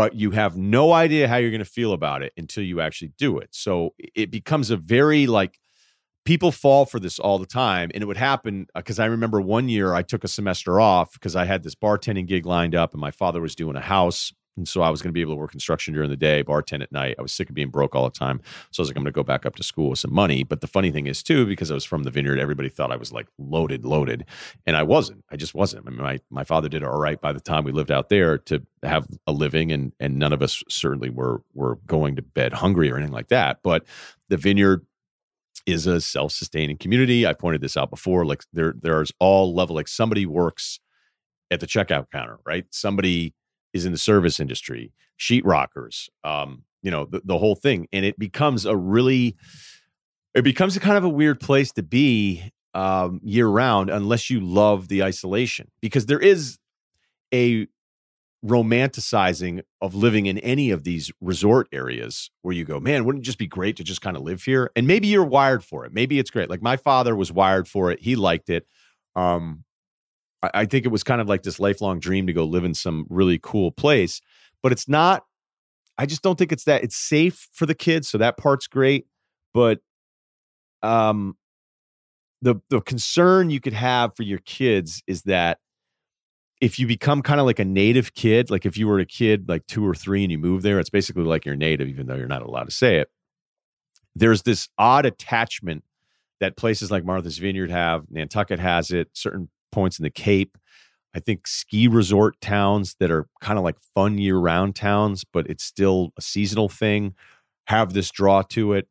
but you have no idea how you're going to feel about it until you actually do it. So it becomes a very like people fall for this all the time. And it would happen because uh, I remember one year I took a semester off because I had this bartending gig lined up and my father was doing a house and so I was going to be able to work construction during the day, bartend at night. I was sick of being broke all the time. So I was like, I'm going to go back up to school with some money. But the funny thing is, too, because I was from the vineyard, everybody thought I was like loaded, loaded. And I wasn't. I just wasn't. I mean, my, my father did all right by the time we lived out there to have a living. And, and none of us certainly were, were going to bed hungry or anything like that. But the vineyard is a self-sustaining community. I pointed this out before. Like there, there's all level, like somebody works at the checkout counter, right? Somebody is in the service industry, sheetrockers, um, you know, the, the whole thing. And it becomes a really, it becomes a kind of a weird place to be um, year round unless you love the isolation because there is a romanticizing of living in any of these resort areas where you go, man, wouldn't it just be great to just kind of live here? And maybe you're wired for it. Maybe it's great. Like my father was wired for it. He liked it. Um, I, I think it was kind of like this lifelong dream to go live in some really cool place, but it's not. I just don't think it's that. It's safe for the kids, so that part's great. But um, the the concern you could have for your kids is that if you become kind of like a native kid, like if you were a kid like two or three and you move there, it's basically like you're native, even though you're not allowed to say it. There's this odd attachment that places like Martha's Vineyard have, Nantucket has it, certain points in the Cape. I think ski resort towns that are kind of like fun year round towns, but it's still a seasonal thing, have this draw to it.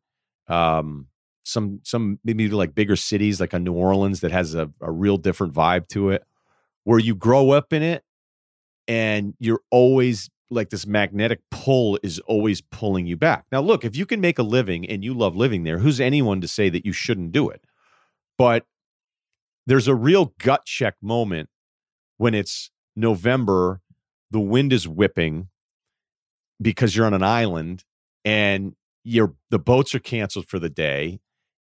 Um, some some maybe like bigger cities like a New Orleans that has a, a real different vibe to it where you grow up in it and you're always like this magnetic pull is always pulling you back. Now, look, if you can make a living and you love living there, who's anyone to say that you shouldn't do it? But there's a real gut check moment when it's November, the wind is whipping because you're on an island and your the boats are canceled for the day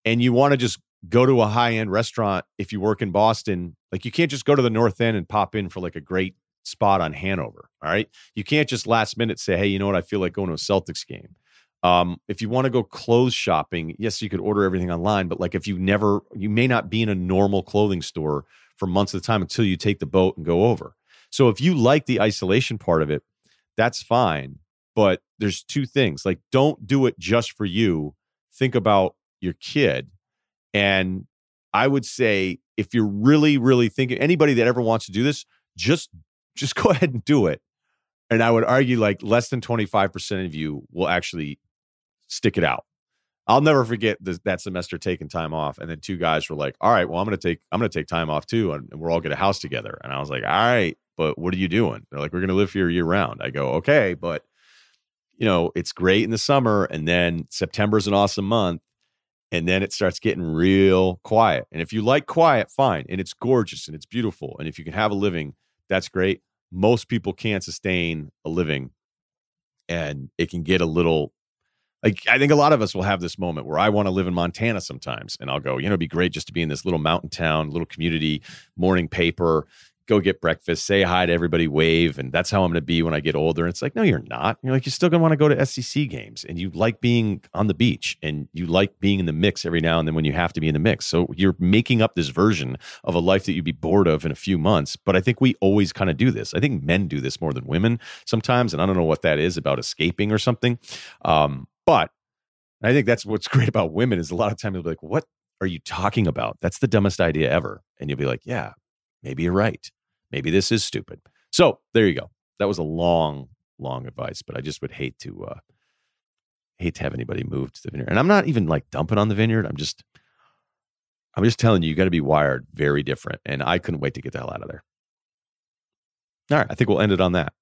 and you want to just go to a high end restaurant if you work in Boston, like you can't just go to the North End and pop in for like a great spot on Hanover. All right. You can't just last minute say, hey, you know what? I feel like going to a Celtics game. Um, if you want to go clothes shopping, yes, you could order everything online, but like if you never, you may not be in a normal clothing store for months at a time until you take the boat and go over. So if you like the isolation part of it, that's fine. But there's two things like, don't do it just for you. Think about your kid and I would say if you're really, really thinking anybody that ever wants to do this, just just <laughs> go ahead and do it. And I would argue like less than 25% of you will actually stick it out. I'll never forget the, that semester taking time off, and then two guys were like, "All right, well, I'm gonna take I'm gonna take time off too, and, and we're all get a house together." And I was like, "All right, but what are you doing?" They're like, "We're gonna live here year round." I go, "Okay, but you know, it's great in the summer, and then September's an awesome month, and then it starts getting real quiet. And if you like quiet, fine. And it's gorgeous and it's beautiful. And if you can have a living, that's great. Most people can't sustain a living and it can get a little like I think a lot of us will have this moment where I want to live in Montana sometimes and I'll go, you know, it'd be great just to be in this little mountain town, little community, morning paper, go get breakfast, say hi to everybody, wave, and that's how I'm going to be when I get older. And it's like, no, you're not. You're like, you're still going to want to go to SEC games, and you like being on the beach, and you like being in the mix every now and then when you have to be in the mix. So you're making up this version of a life that you'd be bored of in a few months. But I think we always kind of do this. I think men do this more than women sometimes, and I don't know what that is about escaping or something. Um, but I think that's what's <laughs> great about women is a lot of times they'll be like, what are you talking about? That's the dumbest idea ever. And you'll be like, yeah, maybe you're right maybe this is stupid. So there you go. That was a long, long advice, but I just would hate to uh hate to have anybody move to the vineyard. And I'm not even like dumping on the vineyard. I'm just I'm just telling you, you got to be wired very different. And I couldn't wait to get the hell out of there. All right. I think we'll end it on that.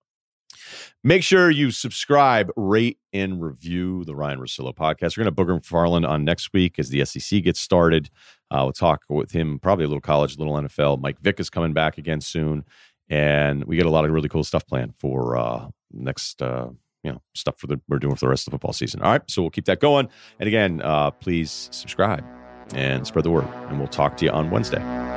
Make sure you subscribe, rate, and review the Ryen Russillo podcast. We're going to Booger McFarland on next week as the SEC gets started. Uh, we'll talk with him, probably a little college, a little NFL. Mike Vick is coming back again soon. And we get a lot of really cool stuff planned for uh, next, uh, you know, stuff for the we're doing for the rest of the football season. All right. So we'll keep that going. And again, uh, please subscribe and spread the word. And we'll talk to you on Wednesday.